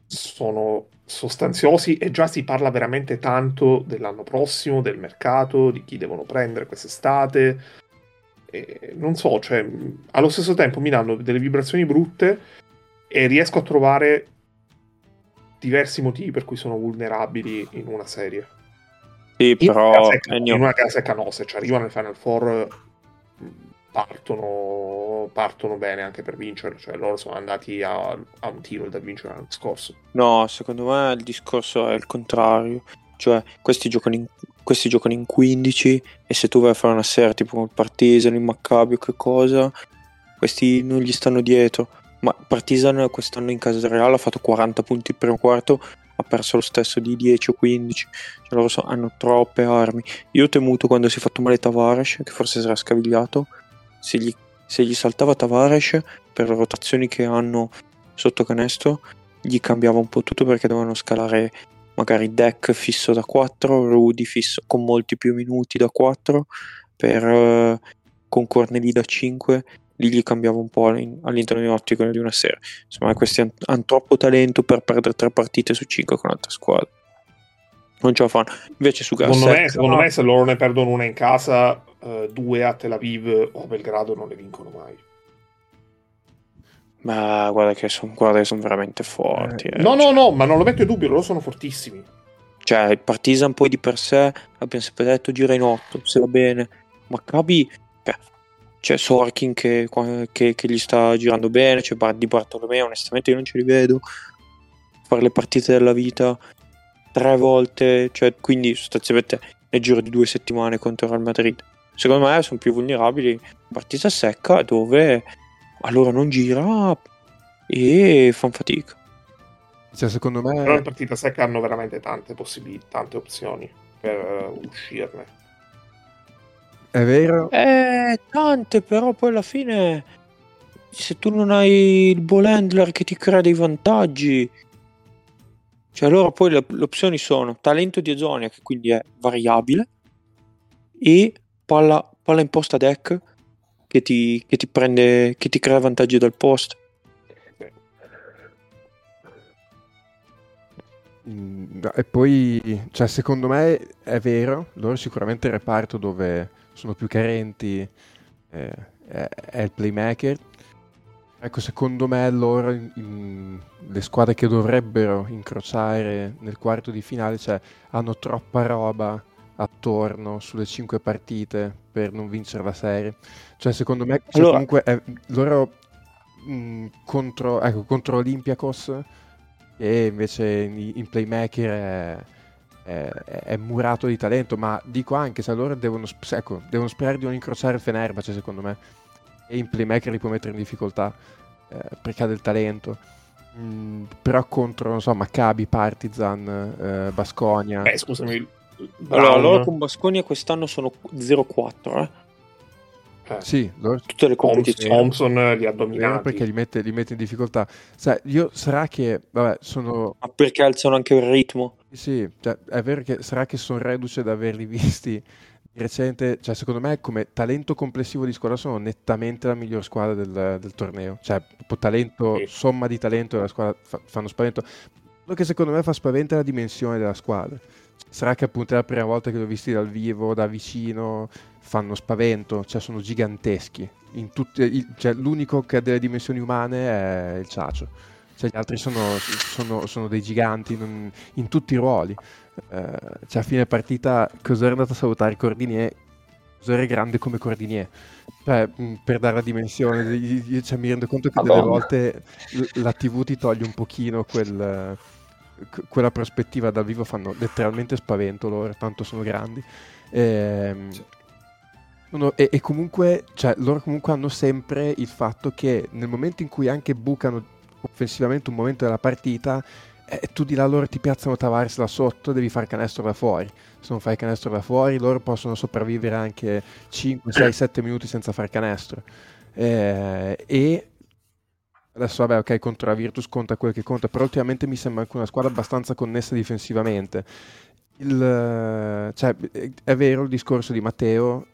sono sostanziosi e già si parla veramente tanto dell'anno prossimo, del mercato, di chi devono prendere quest'estate. E non so, cioè, allo stesso tempo mi danno delle vibrazioni brutte e riesco a trovare diversi motivi per cui sono vulnerabili in una serie. Sì, In però una casa è- Ennio, in una casa è canose, cioè arrivano nel Final Four mh, partono, partono bene anche per vincere, cioè loro sono andati a, a un tiro da vincere l'anno scorso. No, secondo me il discorso è il contrario. Cioè, questi giocano in, questi giocano in 15 e se tu vai a fare una serie tipo il Partizan, il Maccabi o che cosa, questi non gli stanno dietro. Ma Partizan quest'anno in casa Real ha fatto 40 punti il primo quarto, ha perso lo stesso di 10 o 15. Cioè loro so- hanno troppe armi. Io ho temuto quando si è fatto male Tavares, che forse sarà scavigliato, se gli, se gli saltava Tavares per le rotazioni che hanno sotto canestro, gli cambiava un po' tutto perché dovevano scalare magari deck fisso da 4, Rudy fisso con molti più minuti da 4, per, eh, con Corneli da 5, lì gli cambiava un po' all'in- all'interno di un'ottica di una serie. Insomma, questi han- hanno troppo talento per perdere 3 partite su 5 con altre squadre. Non ce la fanno. Invece su Secondo, Gasset, me, secondo me se loro ne perdono una in casa, eh, due a Tel Aviv o a Belgrado non le vincono mai. ma guarda che sono veramente forti. eh. No, no, no, ma non lo metto in dubbio, loro sono fortissimi. Cioè, il Partizan poi di per sé, abbiamo sempre detto, gira in 8, se va bene. Maccabi, c'è Sorkin che, che- che gli sta girando bene, c'è Bar- di Bartolomeo, onestamente io non ce li vedo. Fare le partite della vita tre volte, cioè, quindi sostanzialmente nel giro di due settimane contro il Real Madrid. Secondo me sono più vulnerabili partita secca dove allora non gira e fanno fatica. Cioè, secondo me... Però in partita secca hanno veramente tante possibilità, tante opzioni per eh, uscirne. È vero, Eh, tante, però poi alla fine se tu non hai il ball handler che ti crea dei vantaggi, cioè allora poi le, le opzioni sono talento di Ezonia che quindi è variabile e palla, palla in posta deck che ti, che ti prende, che ti crea vantaggi dal post. Mm, E poi, cioè, secondo me è vero, loro sicuramente il reparto dove sono più carenti eh, è, è il playmaker. Ecco, secondo me loro, in- in- le squadre che dovrebbero incrociare nel quarto di finale, cioè, hanno troppa roba attorno sulle cinque partite per non vincere la serie. Cioè, secondo me, cioè, Allora- comunque, è- loro mh, contro, ecco, contro Olympiacos e invece in, in playmaker è, è- è murato di talento, ma dico anche se loro devono, ecco, devono sperare di non incrociare il Fenerbahce secondo me e in playmaker li può mettere in difficoltà eh, perché ha del talento. Mm, però contro, non so, Maccabi, Partizan, eh, Basconia, Eh, scusami. Allora, loro con Basconia quest'anno sono 0-4, eh? Eh, sì, loro tutte le competizioni. Thompson li ha dominati. perché li mette, li mette in difficoltà. Sai, io sarà che, vabbè, sono Ma perché alzano anche il ritmo? Sì, cioè, è vero che sarà che sono reduce da averli visti di recente, cioè secondo me come talento complessivo di squadra sono nettamente la miglior squadra del, del torneo, cioè talento, Sì. somma di talento della squadra fa- fanno spavento. Quello che secondo me fa spavento è la dimensione della squadra. Sarà che appunto è la prima volta che li ho visti dal vivo, da vicino, fanno spavento, cioè sono giganteschi. In tutte- il- cioè, l'unico che ha delle dimensioni umane è il Ciacio. Cioè, gli altri sono, sono- sono dei giganti non- in tutti i ruoli. Eh, cioè, a fine partita, Cos'era è andato a salutare Cordinier. Cos'era è grande come Cordinier. Cioè, mh, per dare la dimensione, io- io- cioè, mi rendo conto che delle Madonna. volte l- la TV ti toglie un pochino quel, que- quella prospettiva dal vivo, fanno letteralmente spavento loro, tanto sono grandi. Ehm, sono- e, e comunque, cioè, loro comunque hanno sempre il fatto che nel momento in cui anche bucano offensivamente un momento della partita, eh, tu di là loro ti piazzano Tavares da sotto, devi fare canestro da fuori. Se non fai canestro da fuori, loro possono sopravvivere anche 5, 6, 7 minuti senza fare canestro. Eh, e adesso, vabbè, ok, contro la Virtus conta quel che conta, però ultimamente mi sembra anche una squadra abbastanza connessa difensivamente. Il, eh, cioè, è vero il discorso di Matteo,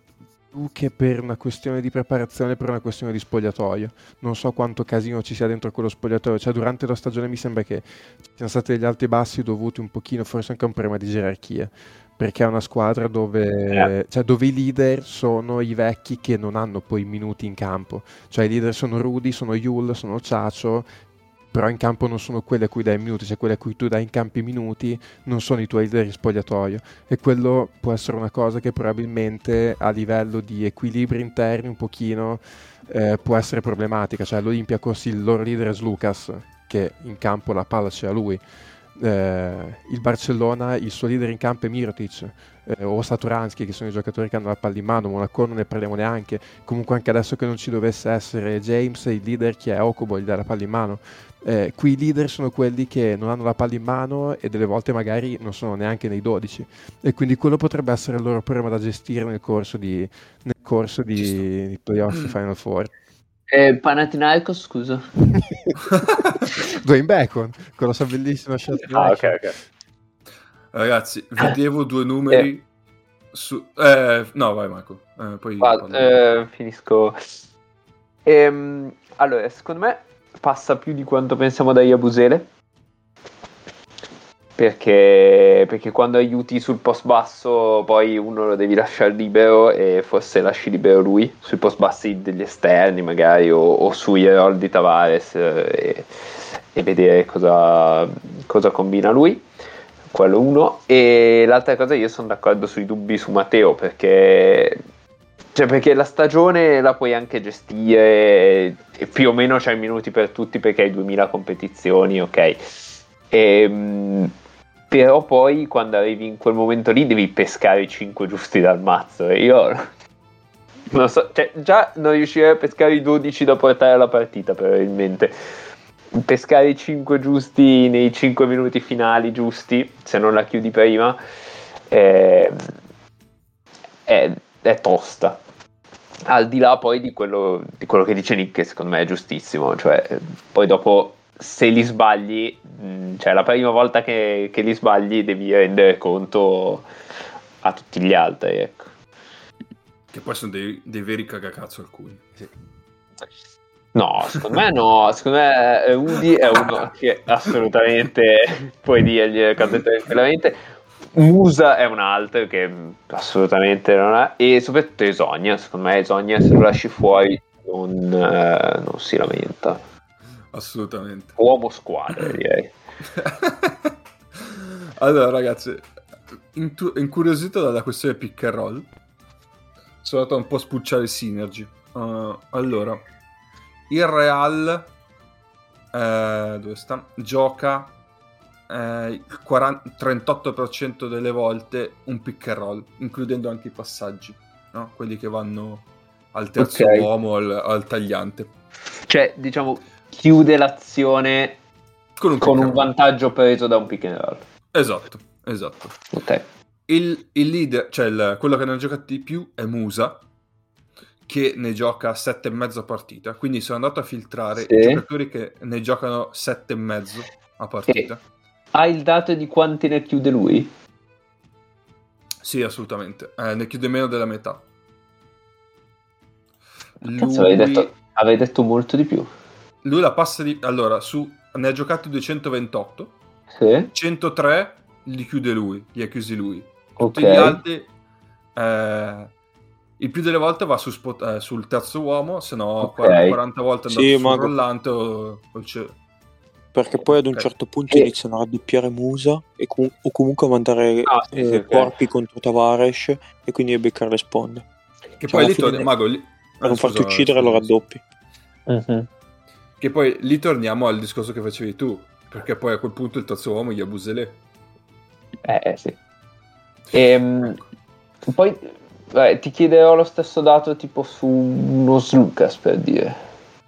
più che per una questione di preparazione, per una questione di spogliatoio. Non so quanto casino ci sia dentro quello spogliatoio. Cioè, durante la stagione mi sembra che ci siano stati degli alti e bassi dovuti un pochino, forse anche a un problema di gerarchia. Perché è una squadra dove, cioè, dove i leader sono i vecchi che non hanno poi minuti in campo. Cioè, i leader sono Rudy, sono Yul, sono Ciacio. però in campo non sono quelli a cui dai minuti, cioè quelli a cui tu dai in campo i minuti non sono i tuoi leader in spogliatoio e quello può essere una cosa che probabilmente a livello di equilibri interni un pochino eh, può essere problematica, cioè l'Olympiacos il loro leader è Lucas che in campo la palla c'è a lui eh, il Barcellona, il suo leader in campo è Mirotic eh, o Saturansky, che sono i giocatori che hanno la palla in mano, Monaco non ne parliamo neanche. Comunque anche adesso che non ci dovesse essere James, il leader che è Okobo gli dà la palla in mano. Eh, qui i leader sono quelli che non hanno la palla in mano e delle volte magari non sono neanche nei 12 e quindi quello potrebbe essere il loro problema da gestire nel corso di, nel corso di, di playoff Final Four. Eh, Panathinaikos, scusa. Dwayne Bacon, con la sua bellissima shot. Ah, ok, ok. Ragazzi, vedevo due numeri Eh. su... Eh, no, vai Marco. Eh, poi Vado, eh, finisco. Ehm, allora, secondo me passa più di quanto pensiamo da Iabusele. Perché, perché quando aiuti sul post basso, poi uno lo devi lasciare libero e forse lasci libero lui sui post bassi degli esterni, magari, o, o sui roll di Tavares eh, e, e vedere cosa, cosa combina lui quello uno. E l'altra cosa io sono d'accordo sui dubbi su Matteo perché cioè perché la stagione la puoi anche gestire e più o meno c'hai minuti per tutti perché hai 2000 competizioni ok? Ehm, però poi quando arrivi in quel momento lì devi pescare i 5 giusti dal mazzo e io non so, cioè, già non riuscirei a pescare i 12 da portare alla partita probabilmente pescare i 5 giusti nei 5 minuti finali giusti, se non la chiudi prima, è, è- è tosta. Al di là poi di quello, di quello che dice Nick, che secondo me è giustissimo, cioè poi dopo se li sbagli, mh, cioè la prima volta che, che li sbagli devi rendere conto a tutti gli altri, ecco. Che poi sono dei, dei veri cagacazzo alcuni. No, secondo me no, secondo me eh, Udi è uno che assolutamente puoi dirgli cose tranquillamente. Musa è un altro che assolutamente non è, e soprattutto Esonia, secondo me Esonia se lo lasci fuori non, eh, non si lamenta. Assolutamente. Uomo squadra direi. allora, ragazzi, intu- incuriosito dalla questione pick and roll, sono andato un po' a spucciare i synergy. Uh, allora, il Real, eh, dove sta? Gioca eh, il 40 38% delle volte un pick and roll, includendo anche i passaggi, no? quelli che vanno al terzo Ok. uomo, al, al tagliante. Cioè, diciamo, chiude l'azione Con un, con un vantaggio preso da un pick and roll. Esatto, esatto. Ok. Il, il leader, cioè il- quello che ne ha giocati di più è Musa, che ne gioca sette e mezzo a partita. Quindi sono andato a filtrare Sì. i giocatori che ne giocano sette e mezzo a partita. Hai il dato di quanti ne chiude lui? Sì, assolutamente. Eh, ne chiude meno della metà. Cazzo, avevi detto, avevi detto molto di più. Lui la passa di... Allora, su, ne ha giocati 228, Sì. 103 li chiude lui, li ha chiusi lui. Ok. Tutti gli altri... eh, il più delle volte va su spot- eh, sul terzo uomo, se no Ok. 40, 40 volte Sì, sul Mago. rollante o, o ce- Perché poi ad un Ok. certo punto E- iniziano a raddoppiare Musa e com- o comunque a mandare Ah, sì, eh, corpi contro Tavares e quindi a beccare le sponde. Che Cioè, poi alla lì fine torni- Mago, lì- Per eh, non farti uccidere lo raddoppi. Che poi lì torniamo al discorso che facevi tu, perché poi a quel punto il terzo uomo gli abusele. Eh, eh, sì. Ehm, poi vabbè, ti chiederò lo stesso dato tipo su uno Lucas per dire.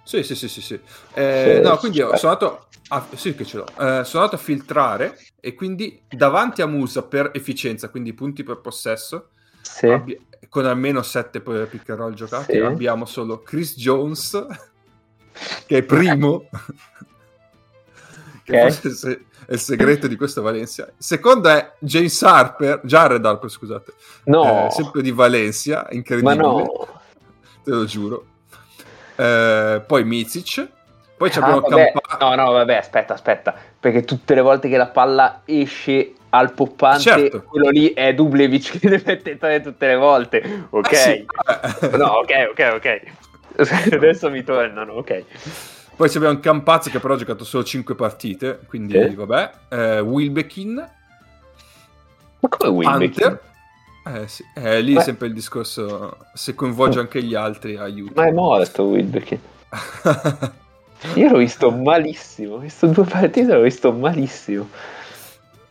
Sì, sì, sì, sì. sì. Eh, no, quindi sono andato a, sì che ce l'ho. Eh, sono andato a filtrare e quindi davanti a Musa per efficienza, quindi punti per possesso, Sì. abbi- con almeno 7 pick and roll giocati, Sì. abbiamo solo Chris Jones, che è primo, che Ok. forse è il il segreto di questa Valencia. Secondo è James Harper, Jared Harper, scusate, No, eh, sempre di Valencia, incredibile, no. te lo giuro. Eh, poi Mizic, poi Ah, abbiamo. Campa- No, no, vabbè, aspetta, aspetta. Perché tutte le volte che la palla esce al poppante, Certo. quello lì è Dublevic che ne mette tre tutte le volte. Ok. Eh sì. No, ok, ok, ok. Adesso mi tornano, ok. Poi abbiamo Campazzo che però ha giocato solo 5 partite, quindi Sì. vabbè. Eh, Wilbekin, Ma come Wilbekin? Eh sì, eh, lì Beh. è sempre il discorso, se coinvolge anche gli altri aiuta. Ma è morto Wilbekin. Io l'ho visto malissimo. Ho visto due partite, l'ho visto malissimo.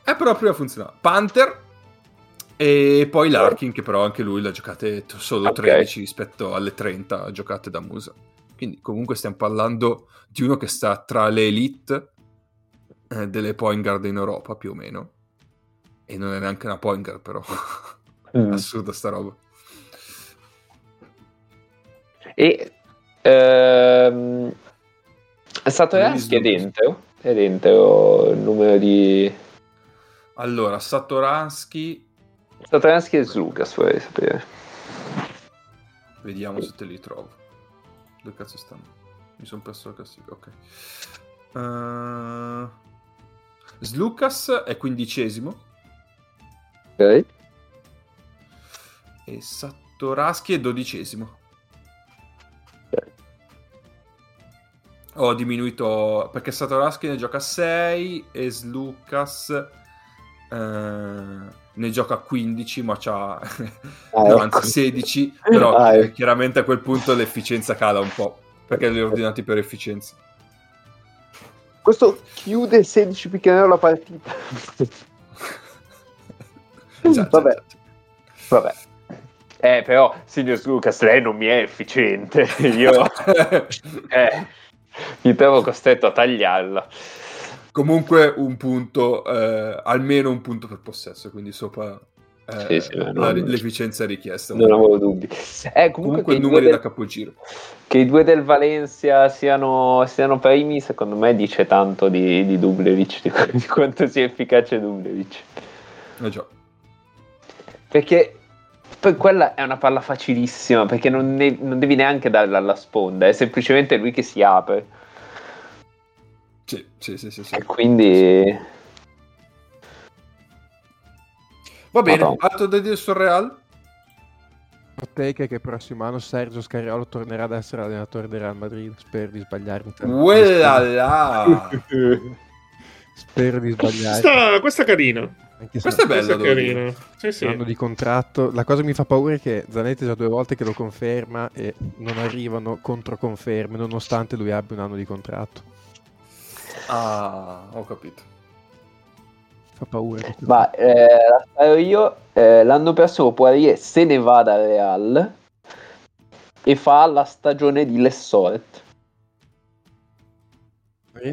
Eh, però prima funzionava. Panther e poi Larkin, che però anche lui l'ha giocate solo Ok. 13 rispetto alle 30 giocate da Musa. Quindi comunque stiamo parlando di uno che sta tra le elite eh, delle point guard in Europa, più o meno. E non è neanche una point guard, però. Mm. Assurda sta roba. E ehm, è Negli dentro? È dentro il numero di Allora, Satoransky, Satoransky e Slucas vorrei sapere. vediamo se te li trovo. Dove cazzo stanno? Mi sono perso la classifica, ok. Uh... Slucas è quindicesimo Ok? e Satoransky è dodicesimo. Ho diminuito perché Satoransky ne gioca 6 e Slucas eh, ne gioca 15, ma c'ha Ah, no, ecco. anzi 16, però Ah, ecco. chiaramente a quel punto l'efficienza cala un po', perché li ho ordinati per efficienza. Questo chiude 16 picchiano la partita. Esatto, Vabbè. esatto. Vabbè. Eh, però, signor Lucas, lei non mi è efficiente. Io eh, mi trovo costretto a tagliarla. Comunque un punto, eh, almeno un punto per possesso, quindi sopra eh, Sì, sì, la- non- l'efficienza richiesta. Non avevo dubbi. Eh, comunque, Comunque i numeri del, da capogiro. che i due del Valencia siano, siano primi, secondo me dice tanto di, di Dublevic, di, di quanto sia efficace Dublevic. Eh già. Perché poi quella è una palla facilissima, perché non, ne- non devi neanche darla alla sponda, è semplicemente lui che si apre. Sì, sì, sì, sì, sì. E quindi... Va bene, Madonna. altro da dire sul Real? È che il prossimo anno Sergio Scariolo tornerà ad essere allenatore del Real Madrid. Spero di sbagliarmi. Quella là! Spero di sbagliarmi. Questa, questa è carina. Anche Questa è bella, Questa è carina. Sì, sì. anno di contratto. La cosa che mi fa paura è che Zanetti già due volte che lo conferma e non arrivano controconferme, nonostante lui abbia un anno di contratto. Ah, ho capito. Fa paura. Ma eh, la sparo io, eh, l'anno prossimo Poirier se ne va dal Real e fa la stagione di Lessort.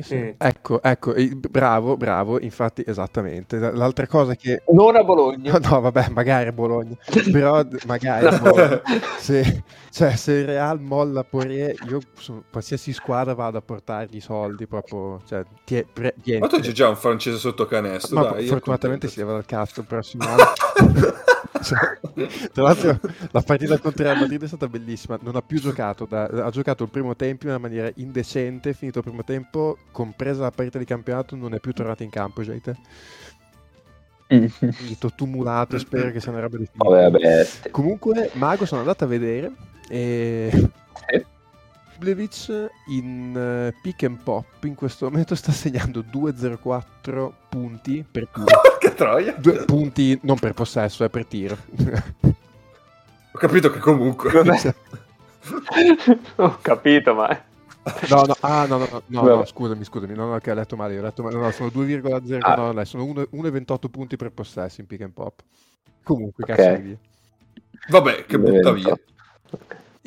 Sì. Mm. Ecco, ecco, bravo, bravo, infatti, esattamente. L'altra cosa che... Non a Bologna. No, no, vabbè, magari a Bologna, però magari a No. Bologna. Se, cioè, se il Real molla Poirier, io su qualsiasi squadra vado a portargli i soldi, proprio, cioè, tie, pre. Ma tu c'è già un francese sotto canestro, Ma dai. fortunatamente si leva dal cazzo il prossimo anno. Cioè, tra l'altro la partita contro il Real Madrid è stata bellissima non ha più giocato da- ha giocato il primo tempo in una maniera indecente finito il primo tempo compresa la partita di campionato non è più tornato in campo Jate finito tumulato spero che sia una roba vabbè. comunque Mago sono andato a vedere e. Dublevic in eh, pick and pop in questo momento sta segnando 2-0-4 punti per tiro Porca troia. Due punti non per possesso, è per tiro. Ho capito che comunque. Vabbè. Ho capito, ma... No, no, ah, no, no, no, no, scusami, scusami, no, no, che ho letto male, ho letto male, no, no, sono 2,0, Ah. no, no, sono 1 1,28 punti per possesso in pick and pop. Comunque, Ok. cazzo di via. Vabbè, che butta via.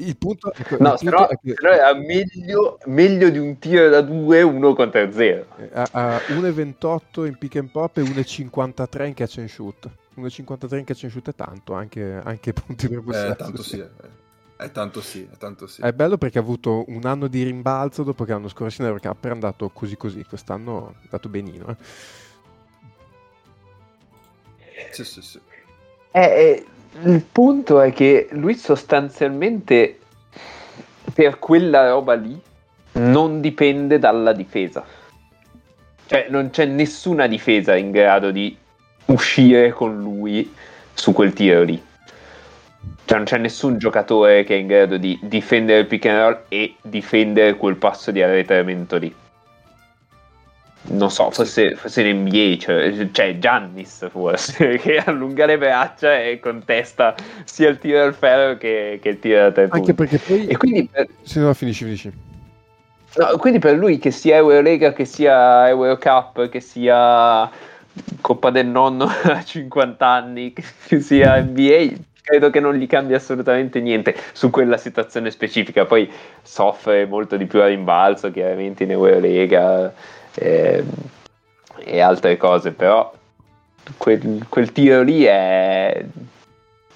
Il punto, ecco, il No, punto però, è che però era meglio, meglio di un tiro da 2 uno contro 0. eh, ha, ha 1,28 in pick and pop e 1,53 in catch and shoot. 1,53 in catch and shoot è tanto, anche, anche punti per possesso. Eh, tanto sì. eh. È tanto sì, è tanto sì. È bello perché ha avuto un anno di rimbalzo dopo che l'anno scorso in Eurocup era andato così così, quest'anno è andato benino. eh. Sì, sì, sì. Eh, eh, il punto è che lui sostanzialmente per quella roba lì non dipende dalla difesa. Cioè non c'è nessuna difesa in grado di uscire con lui su quel tiro lì. Cioè non c'è nessun giocatore che è in grado di difendere il pick and roll e difendere quel passo di arretramento lì. Non so, forse, forse in NBA cioè, c'è Giannis forse che allunga le braccia e contesta sia il tiro al ferro che, che il tiro da tre punti. Anche perché poi... E quindi per, Se no, finisci, finisci. no, quindi per lui che sia Eurolega, che sia Eurocup, che sia Coppa del Nonno a 50 anni, che sia NBA, credo che non gli cambia assolutamente niente su quella situazione specifica. Poi soffre molto di più a rimbalzo, chiaramente in Eurolega ehm, e altre cose, però quel, quel tiro lì è,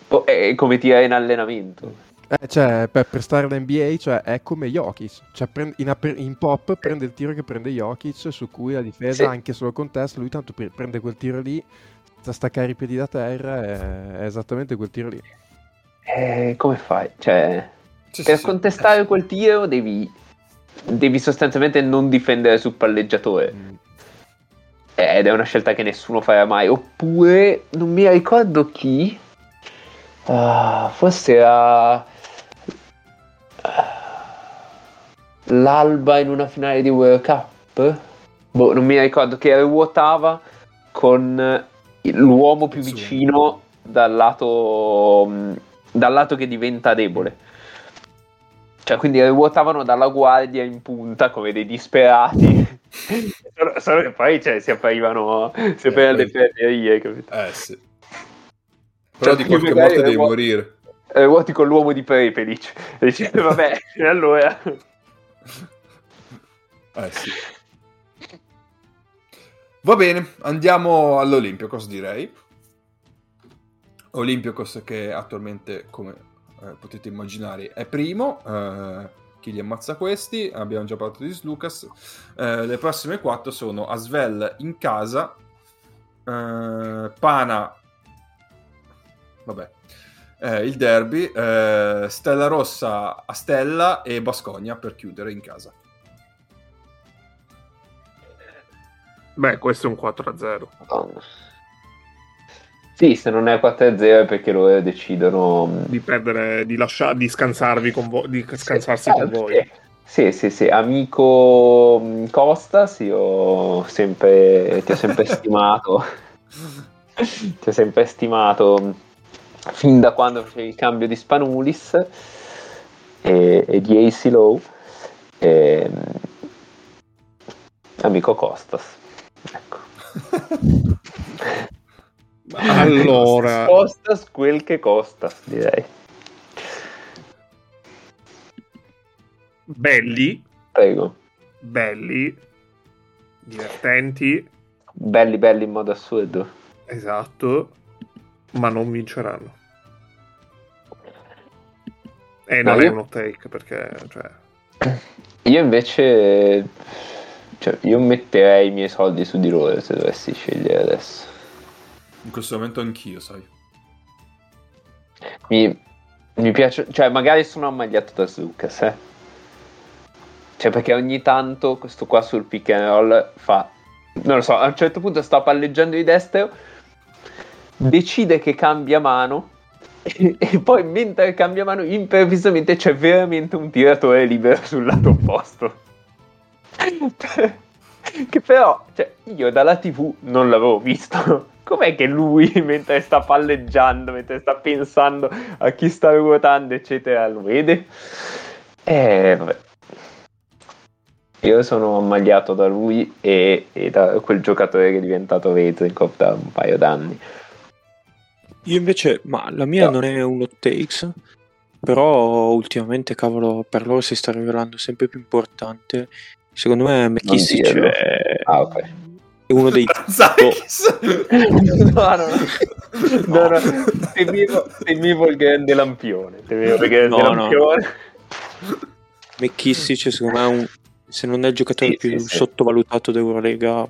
oh, è come tirare in allenamento. Eh, cioè, per, per stare all'NBA, cioè, è come Jokic. Cioè, prende- in, in pop prende il tiro che prende Jokic, su cui la difesa, Sì. anche solo contesto, lui tanto pre- prende quel tiro lì, senza staccare i piedi da terra, è, è esattamente quel tiro lì. Eh, come fai? Cioè, per sì, sì. contestare quel tiro devi, devi sostanzialmente non difendere sul palleggiatore. Mm. Ed è una scelta che nessuno farà mai. Oppure, non mi ricordo chi. Ah, forse era. L'Alba in una finale di World Cup. Boh, non mi ricordo che ruotava con l'uomo più vicino dal lato, mh, dal lato che diventa debole. Cioè, quindi ruotavano dalla guardia in punta come dei disperati. solo, solo che poi cioè, si aprivano, si aprivano le poi- ferrerie, capito? Eh sì. Però Cioè, di qualche morte devi ruo- morire. Eh, ruoti con l'uomo di Prepelic. E dici, vabbè, e allora... Eh sì. Va bene, andiamo all'Olympiakos direi. Olympiakos che attualmente, come eh, potete immaginare, è primo. eh, chi li ammazza questi? Abbiamo già parlato di Slucas. Eh, le prossime quattro sono Asvel in casa, eh, Pana, vabbè, eh, il derby, eh, Stella Rossa a Stella e Bascogna per chiudere in casa. Beh, questo è un 4-0. Madonna. Sì, se non è 4-0 è perché loro decidono... mh, Di perdere, di lasciare, di scansarvi con voi, di scansarsi Eh, con voi. Sì, sì, sì, amico mh, Costas, io sempre, ti ho sempre stimato, ti ho sempre stimato mh, fin da quando facevi il cambio di Spanulis e, e di AC Low, e, mh, amico Costas. Ecco. Allora, Costas quel che Costas, direi. belli, Prego. belli, divertenti, Belli belli in modo assurdo. esatto, ma non vinceranno. E non No, è io- un hot take perché, cioè, Io invece, cioè, io metterei i miei soldi su di loro se dovessi scegliere adesso. In questo momento anch'io, sai. Mi, mi piace, cioè, magari sono ammagliato da Lucas, eh. Cioè, perché ogni tanto questo qua sul pick and roll fa, non lo so, a un certo punto sta palleggiando di destro, decide che cambia mano. E, e poi mentre cambia mano improvvisamente c'è veramente un tiratore libero sul lato opposto che però cioè, io dalla tv non l'avevo visto com'è che lui mentre sta palleggiando mentre sta pensando a chi sta ruotando eccetera lo vede? E vabbè. Io sono ammagliato da lui e, e da quel giocatore che è diventato Vezenkov da un paio d'anni. Io invece, ma la mia No. non è un hot takes, però ultimamente, cavolo, per loro si sta rivelando sempre più importante. Secondo me McKissick è, ah ok uno dei... No, no, no. no. Temevo, temevo il grande lampione. Temevo il grande No, no. lampione. McKissick secondo me è un, se non è il giocatore Sì, più sì, sì. sottovalutato d'Eurolega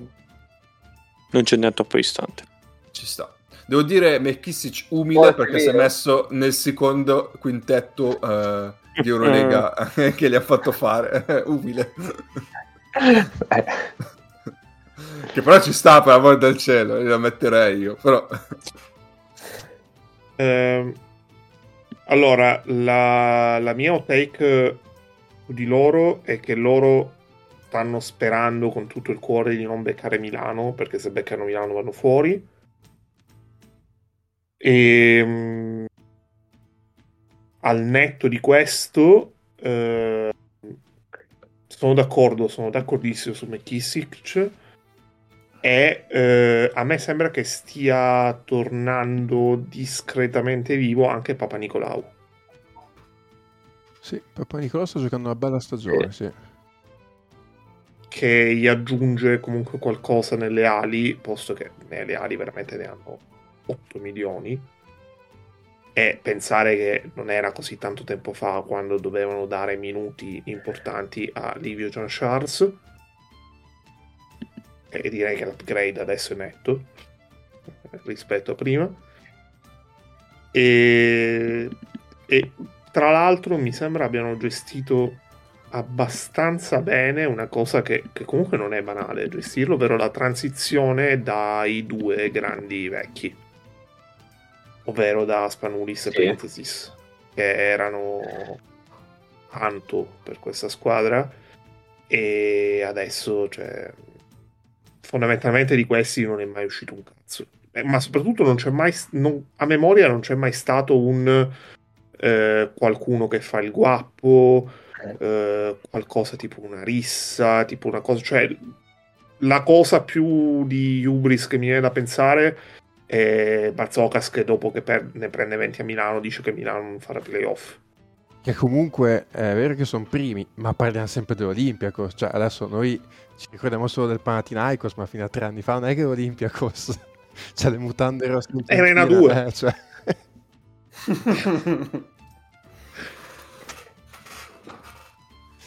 non ce n'è troppo distante. Ci sta. Devo dire McKissick umile Oh, perché si è messo nel secondo quintetto eh, di Eurolega che gli ha fatto fare. umile. Eh, Che però ci sta per amor del cielo, la metterei io. Però ehm, Allora, la, la mia take di loro è che loro stanno sperando con tutto il cuore di non beccare Milano, perché se beccano Milano vanno fuori. E mm, al netto di questo, eh, sono d'accordo, sono d'accordissimo su McKissick. E eh, a me sembra che stia tornando discretamente vivo anche Papa Nicolau. Sì, Papa Nicolau sta giocando una bella stagione, sì. Che gli aggiunge comunque qualcosa nelle ali, posto che nelle ali veramente ne hanno 8 milioni. E pensare che non era così tanto tempo fa quando dovevano dare minuti importanti a Livio John Charles. E direi che l'upgrade adesso è netto rispetto a prima. E, e tra l'altro mi sembra abbiano gestito abbastanza bene una cosa che, che, comunque non è banale gestirlo, ovvero la transizione dai due grandi vecchi, ovvero da Spanulis e sì. Parenthesis, che erano tanto per questa squadra e adesso cioè, fondamentalmente di questi non è mai uscito un cazzo. Eh, ma soprattutto non c'è mai, non, a memoria non c'è mai stato un eh, qualcuno che fa il guappo, eh, qualcosa tipo una rissa, tipo una cosa, cioè la cosa più di Ubris che mi viene da pensare è Barzokas che dopo che per- ne prende 20 a Milano dice che Milano non farà playoff. Che comunque è vero che sono primi, ma parliamo sempre dell'Olympiacos. Cioè, adesso noi ci ricordiamo solo del Panathinaikos, ma fino a tre anni fa non è che l'Olympiacos. cioè, le mutande rosse. Era in A2. Eh, cioè.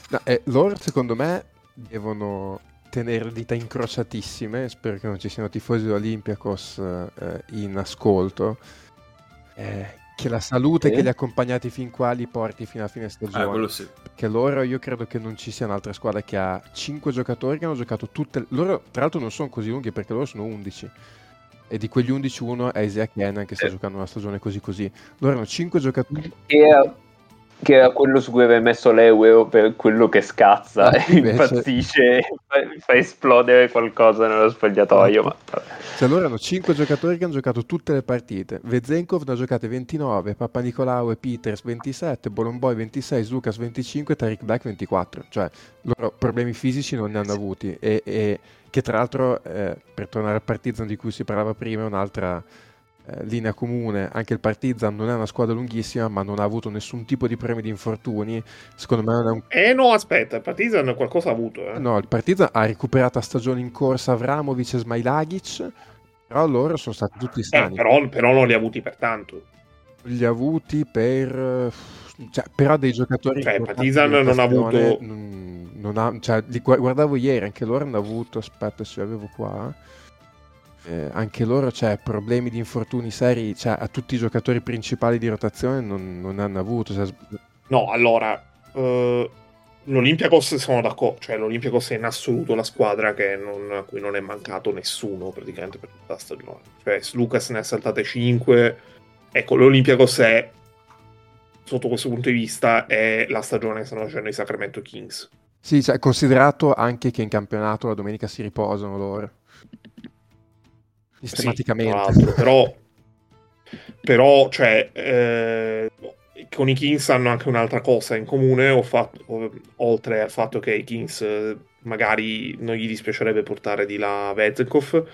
No, eh, loro secondo me devono tenere le dita incrociatissime, spero che non ci siano tifosi dell'Olympiakos eh, in ascolto, eh, che la salute sì. che li ha accompagnati fin qua li porti fino alla fine stagione. Ah, sì. Perché loro io credo che non ci sia un'altra squadra che ha 5 giocatori che hanno giocato tutte... Loro tra l'altro non sono così lunghi perché loro sono 11 e di quegli 11 uno è Isaiah Cannon che sta eh. giocando una stagione così così. Loro hanno 5 giocatori. E, che era quello su cui aveva messo l'Euro per quello che scazza e invece... impazzisce fa, fa, esplodere qualcosa nello spogliatoio. Ma... Cioè, loro hanno 5 giocatori che hanno giocato tutte le partite. Vezenkov ne ha giocate 29, Papa Nicolau e Peters 27, Bolomboy 26, Lucas 25 e Tariq Black 24. Cioè, loro problemi fisici non ne hanno avuti. E, e che tra l'altro, eh, per tornare al Partizan di cui si parlava prima, è un'altra eh, linea comune. Anche il Partizan non è una squadra lunghissima, ma non ha avuto nessun tipo di premi di infortuni. Secondo me non è un... Eh no, aspetta, il Partizan qualcosa ha avuto. Eh. No, il Partizan ha recuperato a stagione in corsa Avramovic e Smailagic, però loro sono stati tutti sani. Eh, però, però non li ha avuti per tanto. Li ha avuti per... Cioè, però dei giocatori... Cioè, Partizan non ha avuto... Non, non ha, cioè, li guardavo ieri, anche loro hanno avuto... Aspetta se li avevo qua eh, anche loro cioè, problemi di infortuni seri cioè, a tutti i giocatori principali di rotazione non, non hanno avuto. Cioè... No, allora, uh, l'Olympiacos sono d'accordo, cioè l'Olympiacos è in assoluto la squadra non, a cui non è mancato nessuno praticamente per tutta la stagione. Cioè, Lucas ne ha saltate 5. Ecco, l'Olympiacos è, sotto questo punto di vista, è la stagione che stanno facendo i Sacramento Kings. Sì, cioè, considerato anche che in campionato la domenica si riposano loro sistematicamente. Sì, però, però, cioè, eh, con i Kings hanno anche un'altra cosa in comune, fatto, oltre al fatto che i Kings eh, magari non gli dispiacerebbe portare di là Vezenkov,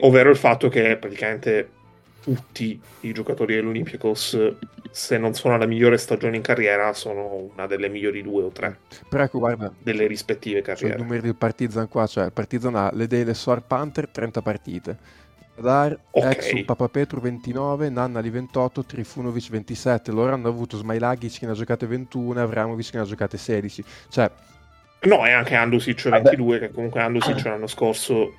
ovvero il fatto che praticamente tutti i giocatori dell'Olympiacos, se non sono la migliore stagione in carriera, sono una delle migliori due o tre. Però ecco, guarda, delle rispettive carriere. I numeri del Partizan qua, cioè il Partizan ha le Dele Sor Panther 30 partite. Dar, okay. Exum, Papa Petru 29, Nannali 28, Trifunovic 27. Loro hanno avuto Smailagic che ne ha giocate 21 e Avramovic che ne ha giocate 16. Cioè... No, e anche Andusic 22, Vabbè. che comunque Andusic l'anno scorso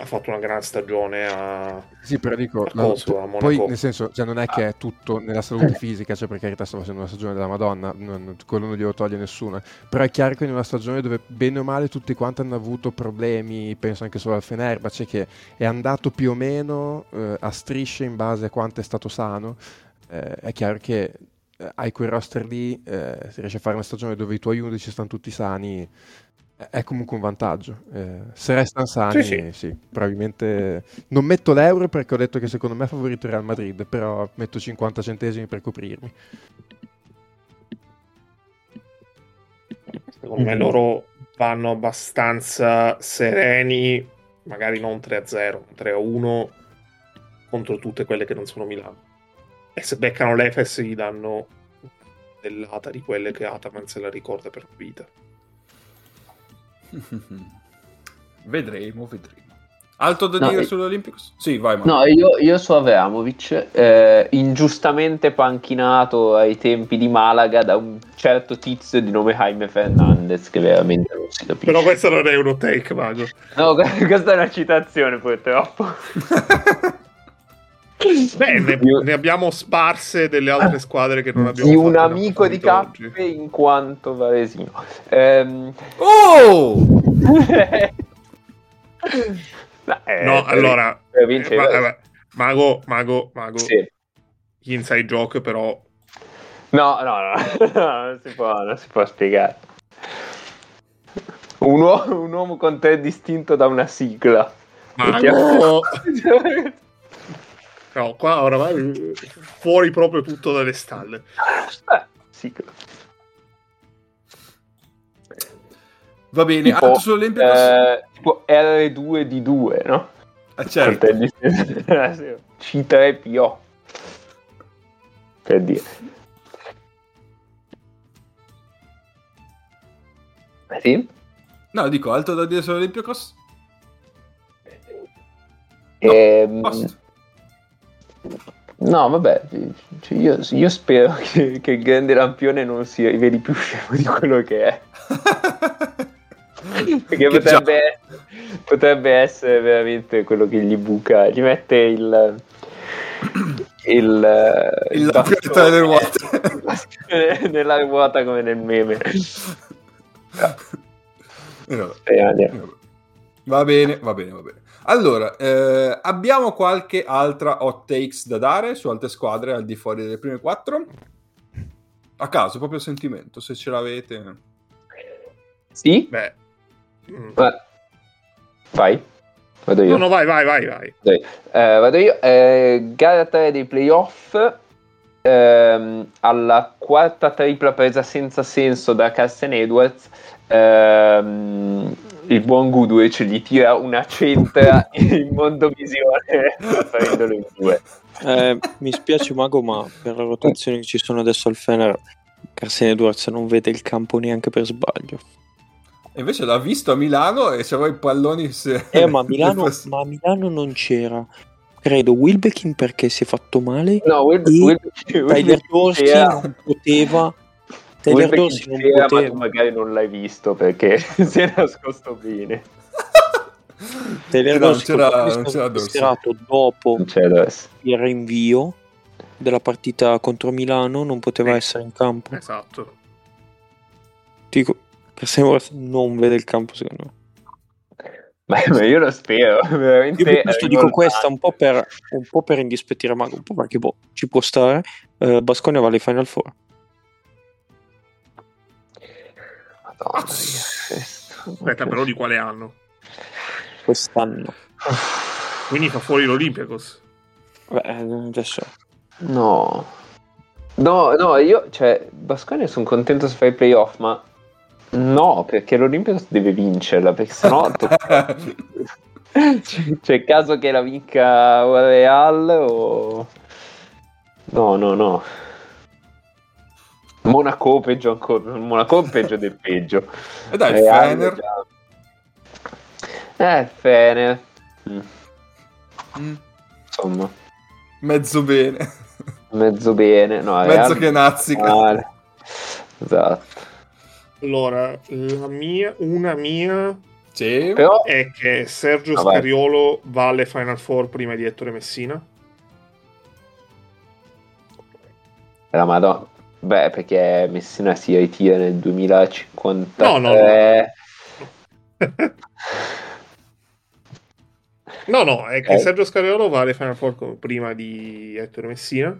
ha fatto una gran stagione a sì però dico a Coso, no, poi nel senso cioè, non è che è tutto nella salute fisica cioè per carità sta facendo una stagione della madonna non, quello non glielo toglie nessuno però è chiaro che in una stagione dove bene o male tutti quanti hanno avuto problemi penso anche solo al Fenerbahce che è andato più o meno eh, a strisce in base a quanto è stato sano eh, è chiaro che eh, hai quel roster lì, eh, se riesci a fare una stagione dove i tuoi 11 stanno tutti sani, è comunque un vantaggio. Eh, se restano sani, Sì, sì, sì. probabilmente non metto l'euro perché ho detto che secondo me è favorito il Real Madrid, però metto 50 centesimi per coprirmi. Secondo me loro vanno abbastanza sereni, magari non 3-0, 3-1 contro tutte quelle che non sono Milano. E se beccano l'Efes gli danno dell'ata di quelle che Ataman se la ricorda per vita. vedremo, vedremo. Altro da No, dire e- sull'Olympicos? Sì, vai, Marco. No, io, io su Aveamovic, eh, ingiustamente panchinato ai tempi di Malaga da un certo tizio di nome Jaime Fernandez, che veramente non si capisce. Però questo non è uno take, Mago. No, questa è una citazione purtroppo. Beh, ne, ne abbiamo sparse delle altre squadre che non abbiamo di un amico di Cappe in quanto varesino. Ehm, oh! no, eh, No, allora, eh, vabbè, Mago, Mago, Mago, Sì. inside joke però No, no, no, no, non si può, non si può spiegare. Un uomo, un uomo con te distinto da una sigla. Mago no, qua oramai fuori proprio tutto dalle stalle. Eh, sigla. Va bene, Tipo, altro sull'Olympicos? eh, tipo R2 di 2, no? Eh, certo. Con te distinto- C3PO. Per dire. Eh, Sì? No, dico, altro da dire sull'Olympicos? Ehm, Basta. No, vabbè, cioè, io, io spero che, che il grande lampione non si riveli più scemo di quello che è. Perché potrebbe, potrebbe essere veramente quello che gli buca, gli mette il. Il, Il lampione bastone- tra le ruote. il bastone nella ruota come nel meme. Eh, andiamo. Va bene, va bene, va bene. Allora, eh, abbiamo qualche altra hot takes da dare su altre squadre al di fuori delle prime quattro? A caso, proprio a sentimento, se ce l'avete. Sì? Beh, mm. Eh, Vai, vado io. no, no, vai, vai, vai, vai. Dai, eh, vado io. Eh, gara 3 dei playoff. ehm, alla quarta tripla presa senza senso da Carsten Edwards. ehm, il buon Goodrich gli tira una centra in mondovisione prendendolo in due. Eh, mi spiace Mago, ma per le rotazioni che ci sono adesso al Fener, Carsen Edwards non vede il campo neanche per sbaglio. Invece l'ha visto a Milano e c'aveva i palloni. Se... Eh, ma a Milano, ma a Milano non c'era. Credo Wilbekin perché si è fatto male. No, Will, E Will, Tyler Dorsey non poteva. Dorsey non c'era, ma tu poteva. magari non l'hai visto perché si è nascosto bene. Tyler No, non c'era- non c'era dopo Non il rinvio della partita contro Milano non poteva Sì. essere in campo. Esatto. Dico, Edwards non vede il campo secondo me. Ma, ma io lo spero, veramente. Io questo dico questa un po' per, un po' per indispettire Mago, un po' perché boh, ci può stare. Eh, Basconia va alle Final Four. Madonna. Aspetta, però di quale anno? quest'anno. Quindi fa fuori l'Olympiacos. Beh, adesso No. No, no, io, cioè, Basconia sono contento se fa i playoff, ma no, perché l'Olympiacos deve vincerla, perché sennò tocca- c'è, caso che la vinca Real o... No, no, no. Monaco peggio ancora, Monaco peggio del peggio. E dai, Real Fener. già- Eh, Fener. Mm, Mm, Insomma, Mezzo bene. mezzo bene. No, Mezzo Real che nazzica. male. Esatto. Allora, la mia, una mia Sì. Però è che Sergio Ah. Scariolo va alle Final Four prima di Ettore Messina. la Madonna. Beh, perché Messina si ritira nel 2053. No, no, No, no, è che Ok. Sergio Scariolo va alle Final Four prima di Ettore Messina.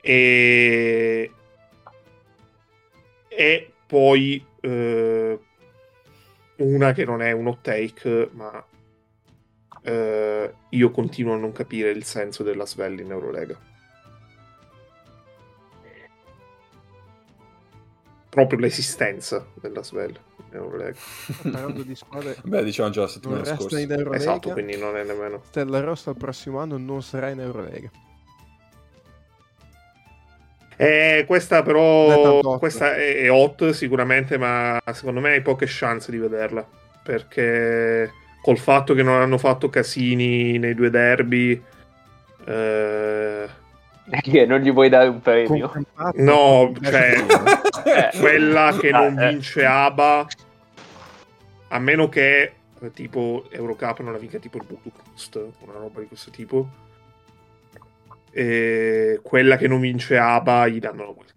E, e poi eh, una che non è un hot take, ma eh, io continuo a non capire il senso della Svel in Eurolega. Proprio l'esistenza della Svel. Parlando di squadre Beh, diciamo già la settimana scorsa. in Eurolega, Esatto, quindi non è nemmeno. Stella Rossa il prossimo anno non sarà in Eurolega. Eh, questa è però hot. questa è, è hot sicuramente, ma secondo me hai poche chance di vederla. Perché col fatto che non hanno fatto casini nei due derby, eh, Che non gli vuoi dare un premio? No, cioè- Eh. quella che non eh. vince ABA, a meno che eh, tipo Eurocup non la vinca tipo il Budapest, una roba di questo tipo. E quella che non vince ABA gli danno la wild.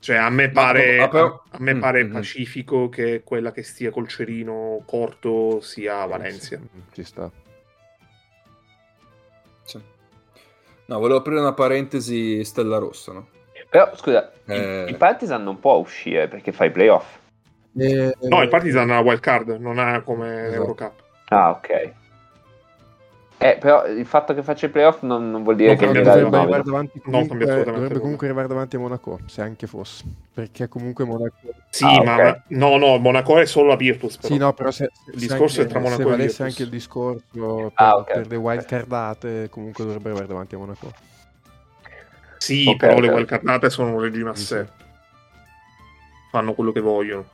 Cioè, a me pare, a me Mm, pare mm, mm. pacifico che quella che stia col cerino corto sia Valencia. Ci sta. Sì. No, volevo aprire una parentesi Stella Rossa, no? Però scusa, il- Eh. il Partizan non può uscire perché fa i playoff. Eh, No, il Partizan ha la wild card, non ha come Esatto. Eurocup. Ah, ok. Eh, però il fatto che faccia i playoff non, non vuol dire Non che dovrebbe arrivare davanti Non comunque, cambia assolutamente dovrebbe comunque arrivare davanti a Monaco, se anche fosse. Perché comunque Monaco... Sì, Ah, ma ok. no, no, Monaco è solo la Virtus. Però. Sì, no, però se, se- Il se discorso anche, è tra Monaco se e valesse Virtus. anche il discorso per, Ah, ok. per le wild cardate, comunque dovrebbe arrivare davanti a Monaco. Sì, Ok, però le wild cardate sono un regime a Sì, sé. Fanno quello che vogliono.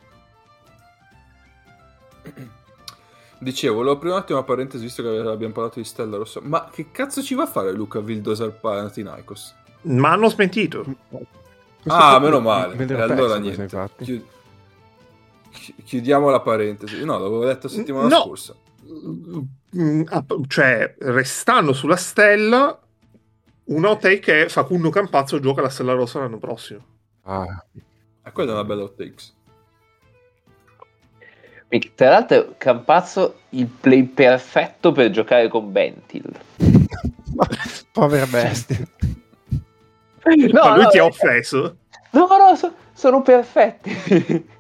Dicevo, volevo aprire un attimo una parentesi visto che abbiamo parlato di Stella Rossa. Ma che cazzo ci va a fare Luca Vildoser Panathinaikos? Ma hanno smentito. Questo Ah, meno male. E l'ero allora niente. Chi- chi- Chiudiamo la parentesi. No, l'avevo detto settimana No. scorsa. Mm, ah, Cioè, restando sulla stella, un hot take è Facundo Campazzo gioca la Stella Rossa l'anno prossimo. Ah, E quella è una bella hot takes. Tra l'altro, Campazzo il play perfetto per giocare con Bentil. povera bestia. No, Ma lui no, ti ha eh, offeso? No, no, so- sono perfetti.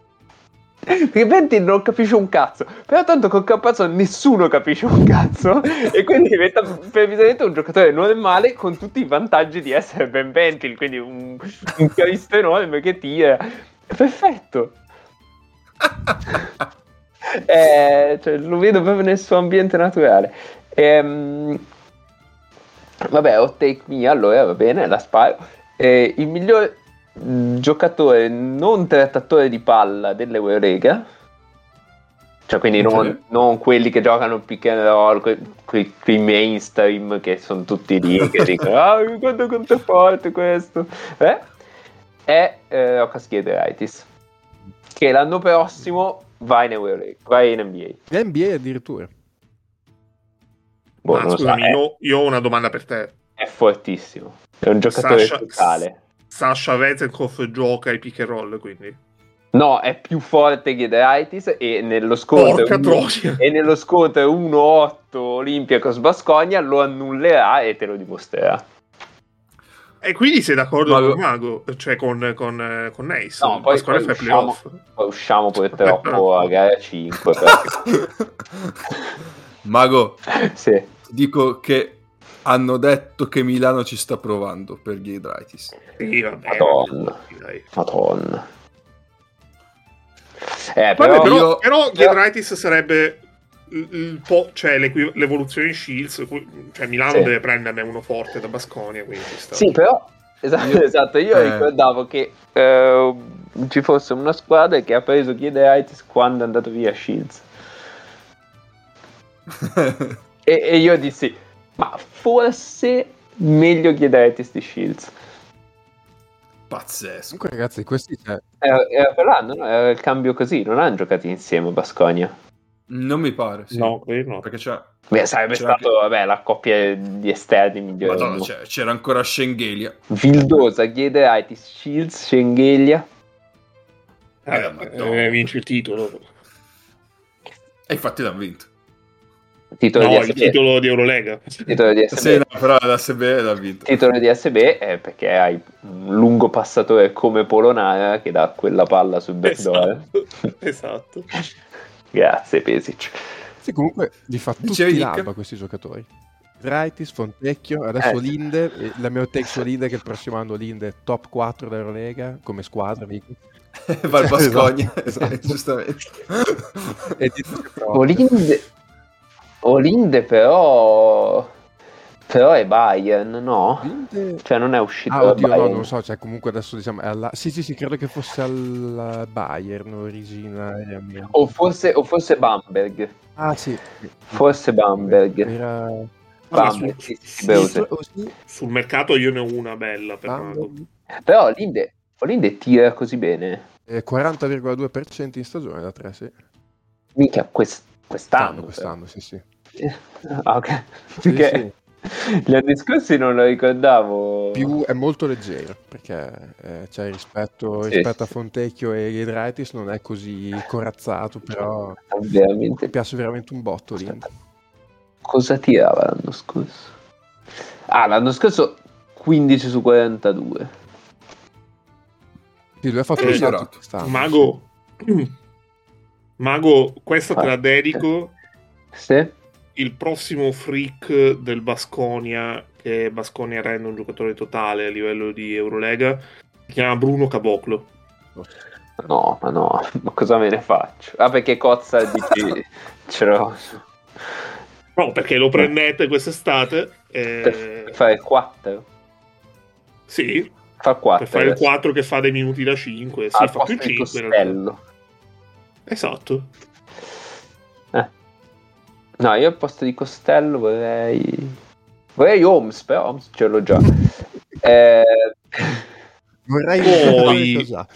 Perché Bentil non capisce un cazzo. Però tanto con Campazzo nessuno capisce un cazzo. e quindi diventa previsibilmente un giocatore normale con tutti i vantaggi di essere Ben Bentil. Quindi un, un Cristo enorme che tira. È perfetto. Eh, cioè, lo vedo proprio nel suo ambiente naturale. Ehm, vabbè, hot take mia, allora va bene, la sparo. Eh, il miglior giocatore non trattatore di palla dell'Eurolega, cioè quindi non, non quelli che giocano pick and roll, que- quei, quei mainstream che sono tutti lì che dicono ah guarda quanto è forte questo eh? è eh, Rocas Giedraitis che l'anno prossimo va in Euroleague, va in NBA NBA addirittura. Boh, so, scusami, è, io, io ho una domanda per te. è fortissimo è un giocatore Sasha- totale Sasha Vezenkov gioca ai pick and roll, quindi. no è più forte Giedraitis e nello scontro e nello scontro 1-8 Olympiacos Bascogna lo annullerà e te lo dimostrerà E quindi sei d'accordo Ma con Mago, cioè con, con, con Ace? No, poi- poi fa i usciamo- playoff. poi usciamo poi troppo a gara 5 perché... Mago, sì. ti dico che hanno detto che Milano ci sta provando per Giedraitis. Sì, vabbè. Madonna. Madonna. Eh, Vabbè, però, però, io- però Giedraitis sarebbe il, po', cioè l'evoluzione in Shields, cioè Milano Sì. deve prenderne uno forte da Basconia, quindi ci sta. Sì, però esatto, Io- esatto, io eh. ricordavo che eh, ci fosse una squadra che ha preso Giedraitis quando è andato via Shields. E, e io dissi, ma forse meglio Giedraitis di Shields. Pazzesco. Comunque, ragazzi, questi cioè, Era, era no? Era il cambio così, non hanno giocato insieme Basconia. Non mi pare, sì. No, no. Perché c'è... Beh, sarebbe C'era stato vabbè, la coppia di esterni migliore. Madonna, c'è- c'era ancora Schengelia. Vildosa, Giedraitis, Shields, Schengelia. Eh, Madonna. eh, vinci il titolo. E infatti l'hanno vinto. Titolo No, di il titolo di Eurolega. Titolo di SB. Sì, no, però l'SB l'ha vinto. Titolo di SB è perché hai un lungo passatore come Polonara che dà quella palla sul backdoor. Esatto. esatto. Grazie Pesic. Sì, comunque li fa tutti Dicevi, Nick? l'alba questi giocatori. Draitis, Fontecchio, adesso Eh. Linde, la mia take su Linde che il prossimo anno Linde è top 4 dell'Eurolega come squadra, dico. Va al Bascogna, Esatto. giustamente. Olinde, Olinde però però è Bayern, no? Linde... Cioè non è uscito Ah, oddio, no, non lo so, cioè comunque adesso diciamo è alla... Sì, sì, sì, credo che fosse al Bayern originariamente. O forse, o forse Bamberg. Ah, sì. Forse Bamberg. Era... Vabbè, Bamberg, su- sì, sì, su- Beuse. Così, Sul mercato io ne ho una bella per Però Olinde, Olinde tira così bene. eh, 40,2% in stagione da 3, sì. Mica quest- quest'anno. Quest'anno, sì, sì. Ah, ok. Sì, Perché gli anni scorsi non lo ricordavo. Più è molto leggero perché eh, cioè, rispetto, Sì, rispetto a sì. Fontecchio e Giedraitis non è così corazzato, però mi Veramente. piace veramente un botto Linde. Cosa tirava l'anno scorso? Ah, l'anno scorso 15 su 42. Sì, lui ha fatto Eh, un Mago, Mago, questa te la Ah, dedico. Sì? Il prossimo freak del Basconia, che Basconia rende un giocatore totale a livello di Eurolega, si chiama Bruno Caboclo. No, ma no, ma cosa me ne faccio? Ah, perché Cozza dici ce l'ho No, perché lo prendete quest'estate. per eh, fare 4. sì, Fa 4. per fare il 4 che fa dei minuti da 5. Sì, al fa più posto di 5 in realtà. Costello. Esatto. No, io al posto di Costello vorrei... Vorrei Holmes, però Holmes ce l'ho già. Eh, Vorrei Poi- già.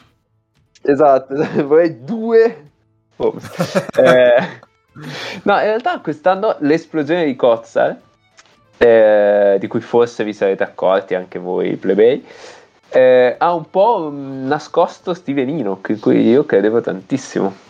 esatto, vorrei due Holmes. Eh, no, in realtà quest'anno l'esplosione di Cozza, eh, di cui forse vi sarete accorti anche voi plebei, eh, ha un po' nascosto Steven Enoch, in cui io credevo tantissimo.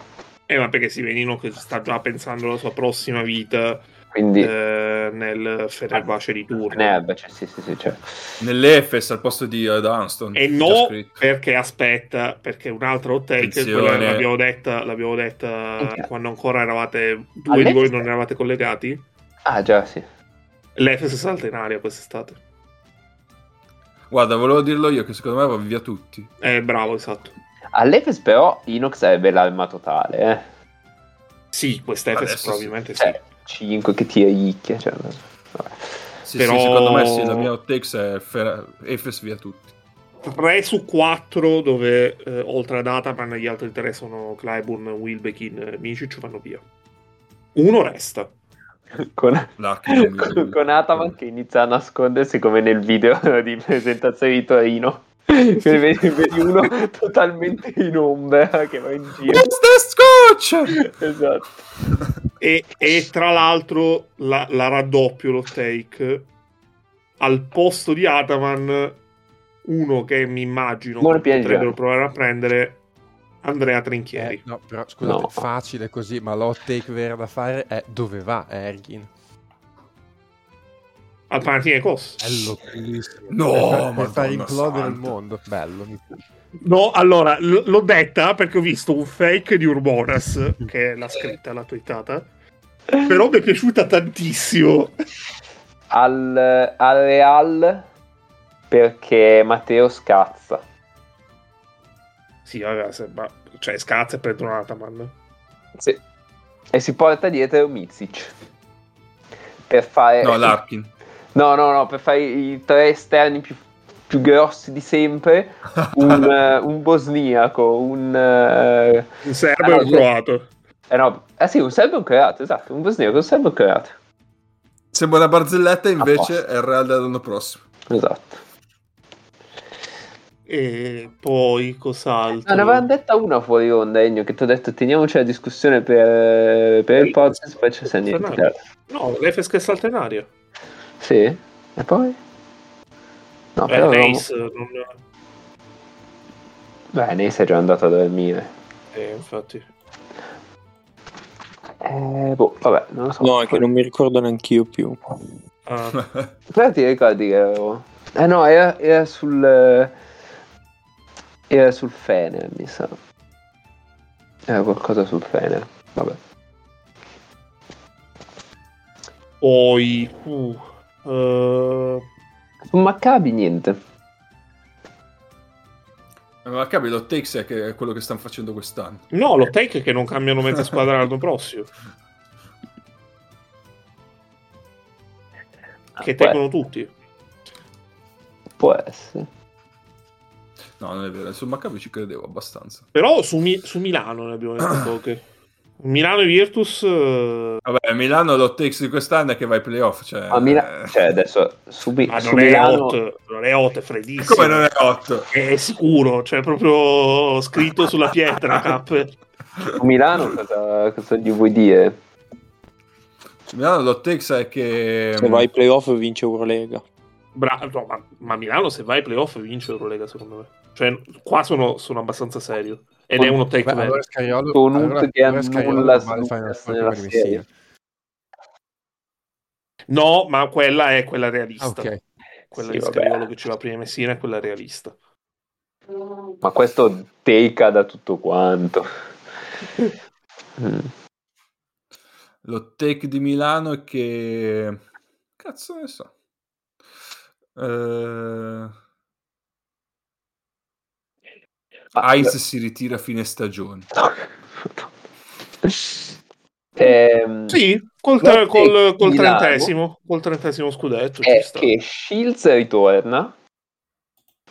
Eh, ma perché Sivenino che sta già pensando alla sua prossima vita Quindi, eh, nel Fenerbahce di turno. Cioè, sì, sì, sì, cioè. Nell'Efes al posto di uh, Dunston. E no, perché aspetta, perché un altro hot take, l'abbiamo detta, l'abbiamo detta Ok. quando ancora eravate, due di All'Efes- voi non eravate collegati. Ah, già, sì. L'Efes salta in aria quest'estate. Guarda, volevo dirlo io che secondo me va via tutti. Eh, bravo, esatto. All'Efes però Inox sarebbe l'arma totale, eh. Sì, quest'Efes probabilmente sì. Cioè, 5 che tira icchia, cioè, vabbè. Sì, Però- sì, secondo me sì, la mia hot takes è Fer- Efes via tutti. 3 su 4 dove eh, oltre ad Ataman gli altri tre sono Clyburn, Wilbekin e Micic vanno via. Uno resta. Con, con, con Ataman che inizia a nascondersi come nel video di presentazione di Torino. Vedi, vedi uno totalmente in ombra che va in giro. The scotch! Esatto. E, e tra l'altro la, la raddoppio lo take. Al posto di Ataman, uno che mi immagino piani potrebbero provare a prendere Andrea Trinchieri. Eh, no, però scusate, No. facile così, ma l'hot take vera da fare è dove va Ergin? Al Panathinaikos. Bello, bellissimo. No, per, per Madonna far implodere il santa. mondo. Bello. No, allora, l- l'ho detta perché ho visto un fake di Urbonas, che l'ha scritta, l'ha twittata. Però mi è piaciuta tantissimo. Al, al Real perché Matteo scazza. Sì, vabbè, se- ma- cioè scazza e prendono Ataman. Sì. E si porta dietro Mizic. Per fare... No, Larkin. No, no, no, per fare i tre esterni più, più grossi di sempre, un, eh, un bosniaco, un... eh, Un serbo Ah, e no, un croato. eh no, eh sì, un serbo e un croato, esatto, un bosniaco, un serbo e un croato, Sembra una barzelletta, invece è il Real dell'anno prossimo. esatto. E poi cos'altro? No, ne avevamo detta una fuori onda, Ennio, che ti ho detto teniamoci la discussione per, per il podcast, poi ci sei niente. No, l'Efes che salta in aria. Sì? E poi? No, Eh, però... Neis, non... Beh, ne sei già andato a dormire. eh, infatti. Eh, boh, vabbè, non lo so. No, è che non mi ricordo neanch'io più. Ah, Però ti ricordi che avevo... Eh no, era, era sul... Era sul Fener, mi sa. Era qualcosa sul Fener. Vabbè. poi... uh, eh, Su Maccabi niente. Ma capi, lo takes è, che è quello che stanno facendo quest'anno. no, lo take è che non cambiano mezza squadra l'anno prossimo. Che può, tengono tutti. può essere. No, non è vero, sul Maccabi ci credevo abbastanza. Però su, Mi- su Milano ne abbiamo detto poche. Milano e Virtus... eh, Vabbè, Milano lo takes di quest'anno è che va ai playoff, cioè... A Mila- eh, cioè adesso su, Mi- Ma su non è Milano... hot, non è hot, è freddissimo. Come non è 8? È sicuro, cioè proprio scritto sulla pietra, cap. Su Milano cosa, cosa gli vuoi dire? Su Milano lo takes è che... Se vai ai playoff vince Eurolega. Bra- no, ma, ma Milano se va ai playoff vince Eurolega secondo me. Cioè, qua sono, sono abbastanza serio. Ed è uno take Beh, allora Scariolo, Con un allora, che allora Scariolo annulla nella serie. No, ma quella è quella realista. Ah, ok. Quella Sì, di vabbè. Scariolo che ci va prima in Messina è quella realista. Ma questo take da tutto quanto. Mm. Lo take di Milano è che... Cazzo ne so. Eh... Ah, Heinz si ritira a fine stagione. Ehm, Sì, col, tre- col, col trentesimo, col trentesimo scudetto ci è sta. che Shields ritorna,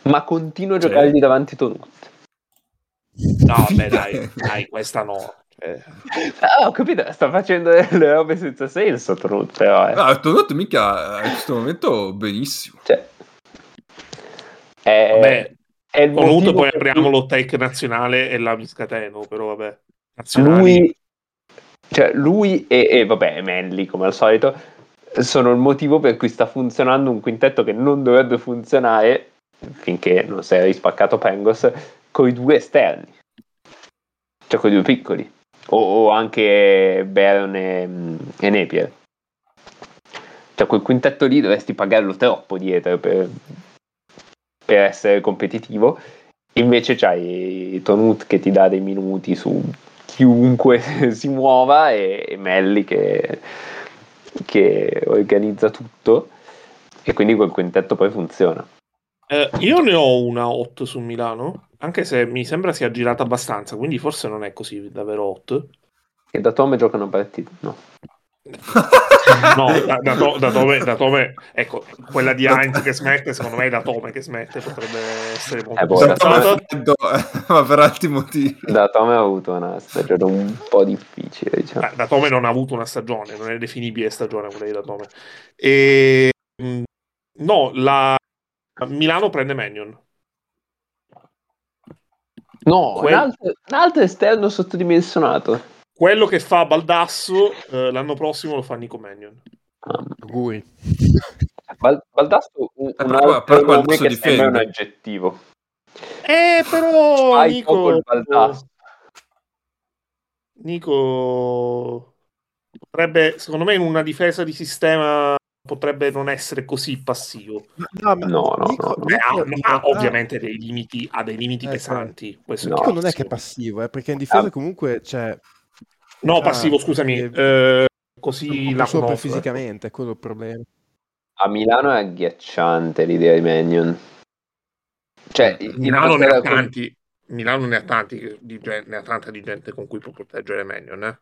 ma continua a Sì. giocargli davanti Tonut. No, beh, dai, dai, questa no. Cioè, Ah, ho capito, sta facendo le robe senza senso Tonut, però. eh. No, Tonut mica in questo momento benissimo. Cioè, è, vabbè, è il motivo poi apriamo lo take nazionale e la miscateno, però vabbè. Nazionali. lui, cioè lui e, e vabbè, Manly come al solito sono il motivo per cui sta funzionando un quintetto che non dovrebbe funzionare finché non si è rispaccato Pengos con i due esterni, cioè con i due piccoli, o, o anche Baron e, e Napier. Cioè quel quintetto lì dovresti pagarlo troppo dietro per, per essere competitivo. Invece c'hai Tonut che ti dà dei minuti su chiunque si muova e, Melli che, che organizza tutto e quindi quel quintetto poi funziona. Eh, io ne ho una hot su Milano, anche se mi sembra sia girata abbastanza, quindi forse non è così davvero hot. E da Tome gioca una partita? No. No, da, da, To- da Tome, da Tome- ecco, quella di Heinz che smette, secondo me è da Tome che smette, potrebbe essere molto Eh, boh, da Tome- sensata. Freddo, ma per altri motivi. Da Tome ha avuto una stagione un po' difficile, diciamo. Ah, da Tome non ha avuto una stagione, non è definibile stagione quella di da Tome. E, mh, no, la Milano prende Manion. No, quel- un, altro, un altro esterno sottodimensionato. Quello che fa Baldasso eh, l'anno prossimo lo fa Nico Manion. Ah, Auguri. Bal- Baldasso, un, un però- altro però nome Baldasso che sembra un difende. aggettivo. Eh, però Hai Nico, Baldasso. Nico potrebbe, secondo me, in una difesa di sistema potrebbe non essere così passivo. No, ma No, no, Nico- no. Ha, Nico ha realtà- ovviamente dei limiti, ha dei limiti Eh, pesanti. Questo No. Nico non è che è passivo, eh, perché in difesa Ah. comunque c'è No, Ah, passivo, scusami. eh, eh, così la conosco, ecco. fisicamente, è quello il problema. A Milano è agghiacciante l'idea di Manion. Cioè, una Milano ne ha squadra con- tanti. Milano ne ha tanti di gen- ne ha tanta di gente con cui può proteggere Manion, eh.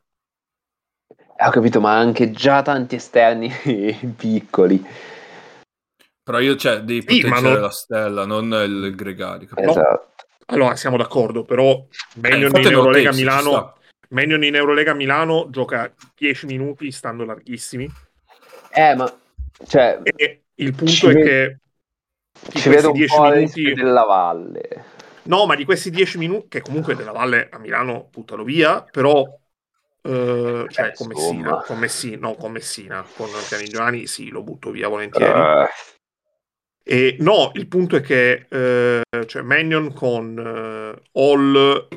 Eh, Ho capito, ma anche già tanti esterni piccoli. Però io, cioè, devi Sì, proteggere non- la stella, non il gregario. capito? No. Esatto. Allora, siamo d'accordo, però Eh, Manion infatti in Eurolega Milano sta. Manion in Eurolega Milano gioca 10 minuti stando larghissimi Eh, ma cioè, e il punto è vedo- che ci vedo un 10 po' le minuti della valle. No, ma di questi 10 minuti, che comunque della Valle a Milano buttalo via, però eh, cioè Eh, con. Messina, con Messina, no, con Messina, con Pianigiani sì, lo butto via volentieri. Eh, E no, il punto è che eh, cioè Mannion con eh, Hall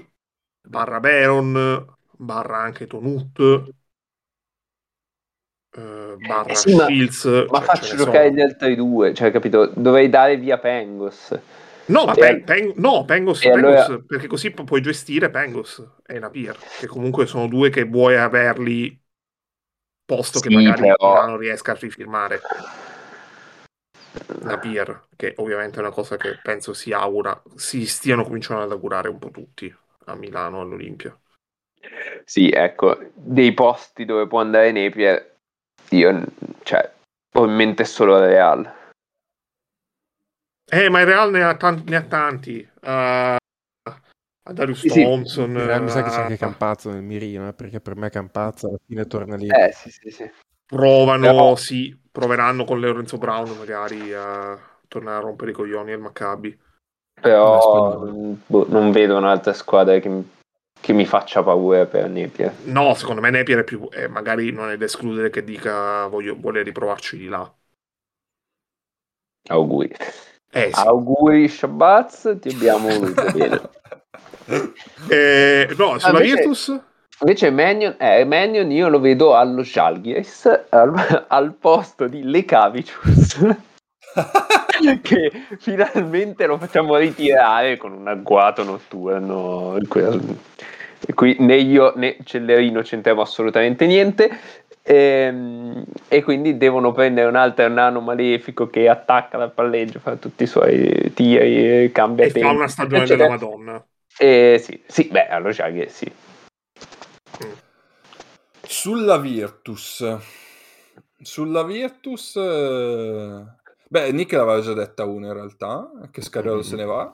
barra Baron barra anche Tonut eh, barra Eh sì, ma- Shields. Ma cioè, ce faccio giocare sono. gli altri due, cioè, capito? Dovrei dare via Pengos. No, ma E Pen- al- Pen- no, Pengos, Pengos, allora- perché così pu- puoi gestire Pengos e Napier, che comunque sono due che vuoi averli posto che Sì, magari però- non riesca a rifirmare. Napier, che ovviamente è una cosa che penso si augura, si stiano cominciando ad augurare un po' tutti a Milano, all'Olimpia. Sì, ecco, dei posti dove può andare Napier, io, cioè, ho in mente solo il Real. Eh, ma il Real ne ha, tan- ne ha tanti. A a Darius Sì, sì. Thompson. In realtà mi sa che c'è a- anche Campazzo nel mirino, eh, perché per me Campazzo alla fine torna lì. Eh, sì, sì, sì. Provano, Però- sì, proveranno con Lorenzo Brown magari a tornare a rompere i coglioni al Maccabi. Però boh, non vedo un'altra squadra che, mi- che mi faccia paura per Napier. No, secondo me Napier è più... eh, magari non è da escludere che dica voglio, vuole riprovarci di là. Auguri. Eh sì. Auguri Shabazz, ti abbiamo voluto bene. Eh, no, sulla invece- Virtus... Invece Mannion, eh, Mannion io lo vedo allo Žalgiris al, al posto di Lekavicius che finalmente lo facciamo ritirare con un agguato notturno in cui, in cui né io né Cellerino c'entriamo assolutamente niente ehm, e quindi devono prendere un altro nano malefico che attacca dal palleggio fa tutti i suoi tiri cambia E fa tempo, una stagione eccetera. della Madonna. Eh, sì, sì, beh, allo Žalgiris sì Sulla Virtus. Sulla Virtus... eh, Beh, Nick l'aveva già detta una in realtà, che Scariolo se ne va.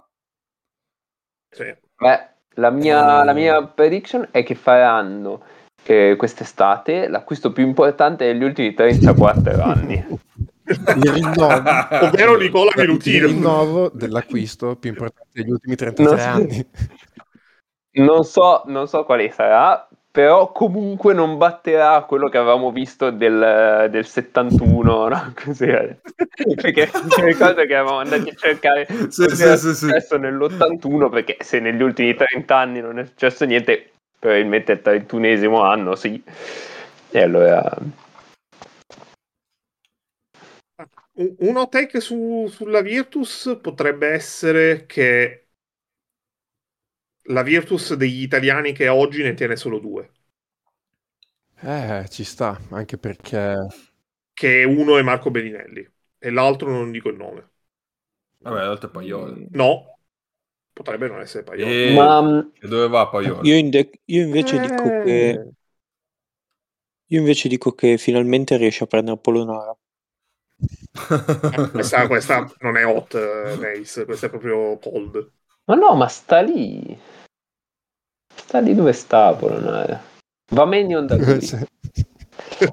Sì. Beh, la mia, Eh. la mia prediction è che faranno eh, quest'estate l'acquisto più importante degli ultimi 34 anni. Il rinnovo, Ovvero Nicola il Milutino. rinnovo dell'acquisto più importante degli ultimi 33 Non so- anni. Non so, non so quale sarà, però comunque non batterà quello che avevamo visto del, del 71, no? Così, eh. Perché mi ricordo che avevamo andato a cercare Sì, sì, sì, sì. successo nell'81, perché se negli ultimi 30 anni non è successo niente, probabilmente il 31esimo anno sì. E allora... Un un hot take su- sulla Virtus potrebbe essere che la Virtus degli italiani che oggi ne tiene solo due. Eh, ci sta, anche perché Che uno è Marco Bellinelli e l'altro non dico il nome. Vabbè, l'altro è Paiol. No, potrebbe non essere Paiolo. E... Ma e dove va Paiol? Io, inde- io invece dico Eh. che io invece dico che finalmente riesce a prendere Polonara. Questa, questa non è hot, eh, Mace, questa è proprio cold. Ma no, ma sta lì. Sta lì dove sta Polonara. Va Menion da lui. se,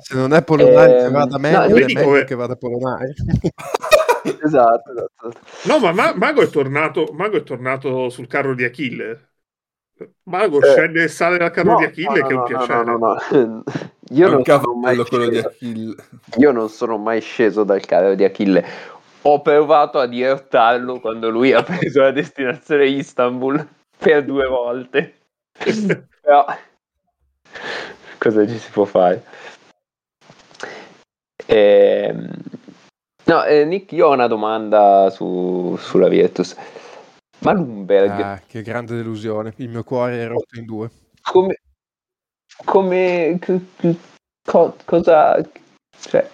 se non è Polonari che Ehm, vada no, meglio, io è meglio che- che vada Polonari. esatto, esatto. No, ma Ma- Mago, è tornato, Mago è tornato sul carro di Achille. Mago Eh. scende e sale dal carro No, di Achille, no, che è un no, piacere. no, no, no. Io non, di io non sono mai sceso dal carro di Achille. Ho provato a dirtarlo quando lui ha preso la destinazione Istanbul per due volte. Però cosa ci si può fare? Ehm, no, eh, Nick, io ho una domanda su- sulla Virtus. Ma Lumberg, Ah, che grande delusione. Il mio cuore è rotto in due. come, come co- cosa, cioè,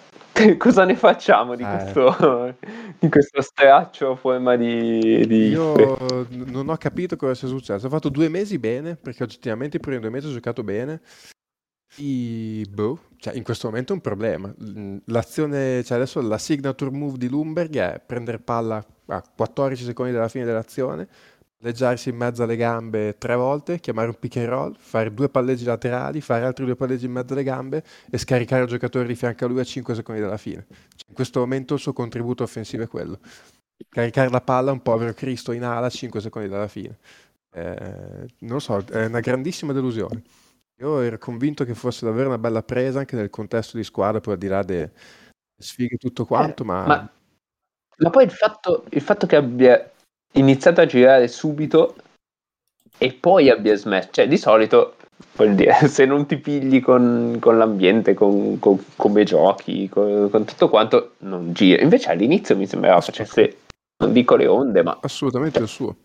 cosa ne facciamo di Eh. questo, di questo straccio a forma di, di Io non ho capito cosa sia successo. Ho fatto due mesi bene, perché oggettivamente i primi due mesi ho giocato bene. I, boh, cioè in questo momento è un problema. L'azione, cioè adesso la signature move di Lumberg è prendere palla a 14 secondi dalla fine dell'azione, leggiarsi in mezzo alle gambe tre volte, chiamare un pick and roll, fare due palleggi laterali, fare altri due palleggi in mezzo alle gambe e scaricare il giocatore di fianco a lui a 5 secondi dalla fine. Cioè, in questo momento il suo contributo offensivo è quello caricare la palla a un povero Cristo in ala a 5 secondi dalla fine. Eh, non lo so, è una grandissima delusione. Io ero convinto che fosse davvero una bella presa anche nel contesto di squadra, poi al di là delle sfighe e tutto quanto, ma, Eh, ma, ma poi il fatto, il fatto che abbia iniziato a girare subito e poi abbia smesso, cioè di solito Vuol dire, se non ti pigli con, con l'ambiente, con, con- come giochi, con, con tutto quanto, non gira. Invece all'inizio mi sembrava facesse, non dico le onde, ma Assolutamente il suo.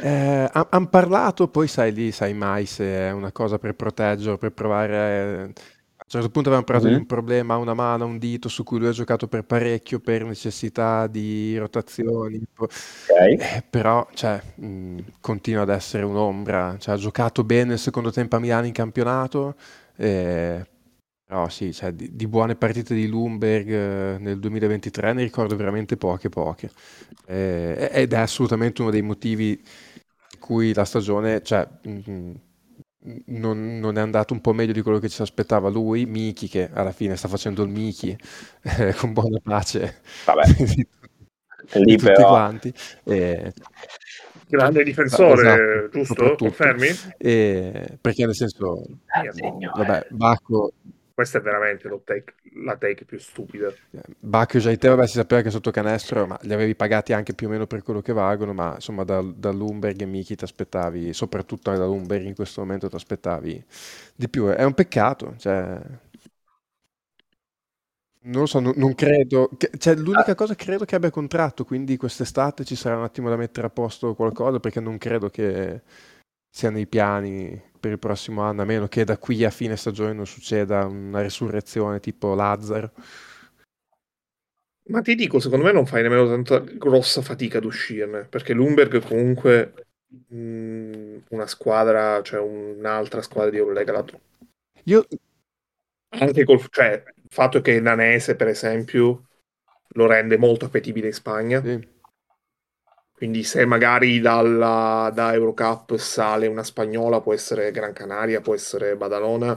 Eh, Hanno parlato, poi sai lì, sai mai se è una cosa per proteggere, per provare. eh, A un certo punto avevamo parlato Mhm. di un problema una mano, un dito su cui lui ha giocato per parecchio per necessità di rotazioni. po- ok. Eh, però cioè, mh, continua ad essere un'ombra. Cioè, ha giocato bene il secondo tempo a Milano in campionato. eh, però sì, cioè, di, di buone partite di Lumberg eh, nel 2023 ne ricordo veramente poche, poche. Eh, ed è assolutamente uno dei motivi per cui la stagione, cioè, mh, non, non è andato un po' meglio di quello che ci si aspettava lui, Miki, che alla fine sta facendo il Miki eh, con buona pace Vabbè, di, di tutti però- quanti. Eh, Grande difensore, Esatto, giusto? Confermi? eh, perché nel senso, Ah, vabbè, Bacco, Questa è veramente take- la take più stupida. Bacchio già te, vabbè, si sapeva che sotto canestro, ma li avevi pagati anche più o meno per quello che valgono, ma insomma da, da Lumberg e Miki ti aspettavi, soprattutto da Lumberg in questo momento ti aspettavi di più. È un peccato, cioè... Non lo so, non, non credo... cioè, l'unica cosa credo che abbia contratto, quindi quest'estate ci sarà un attimo da mettere a posto qualcosa, perché non credo che sia nei piani per il prossimo anno, a meno che da qui a fine stagione non succeda una resurrezione tipo Lazzaro. Ma ti dico, secondo me non fai nemmeno tanta grossa fatica ad uscirne, perché Lumberg comunque mh, una squadra, cioè un'altra squadra di Eurolega la Io Anche col cioè, il fatto che Nanese, per esempio, lo rende molto appetibile in Spagna. sì. Quindi se magari dalla, da Eurocup sale una spagnola, può essere Gran Canaria, può essere Badalona,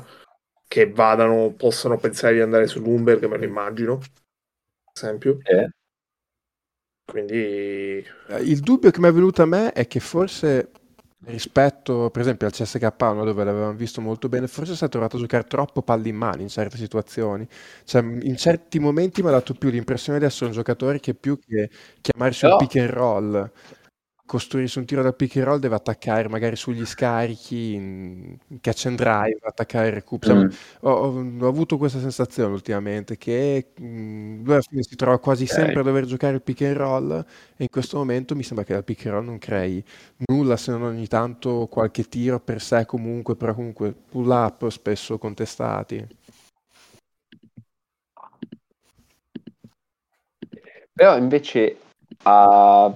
che vadano, possano pensare di andare su Lumberg, me lo immagino, per esempio. Eh, Quindi Eh, Il dubbio che mi è venuto a me è che forse rispetto, per esempio, al CSK, no, dove l'avevamo visto molto bene, forse si è trovato a giocare troppo palle in mano in certe situazioni. Cioè, in certi momenti mi ha dato più l'impressione di essere un giocatore che più che chiamarsi un Però- pick and roll, costruirsi un tiro dal pick and roll, deve attaccare magari sugli scarichi, in catch and drive, attaccare il recupero. Mm. ho, ho- ho avuto questa sensazione ultimamente che mh, lui alla fine si trova quasi sempre a dover giocare il pick and roll e in questo momento mi sembra che dal pick and roll non crei nulla se non ogni tanto qualche tiro per sé comunque, però comunque pull up spesso contestati. Però invece a...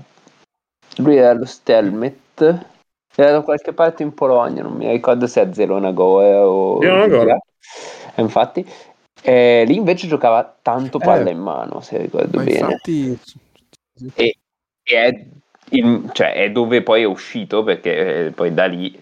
lui era allo Stelmet, era da qualche parte in Polonia, non mi ricordo se a Zelona Goe o... Zelona Goe. Eh, Infatti, eh, lì invece giocava tanto Eh, palla in mano, se ricordo bene. infatti E, e è, il- cioè, è dove poi è uscito, perché eh, poi da lì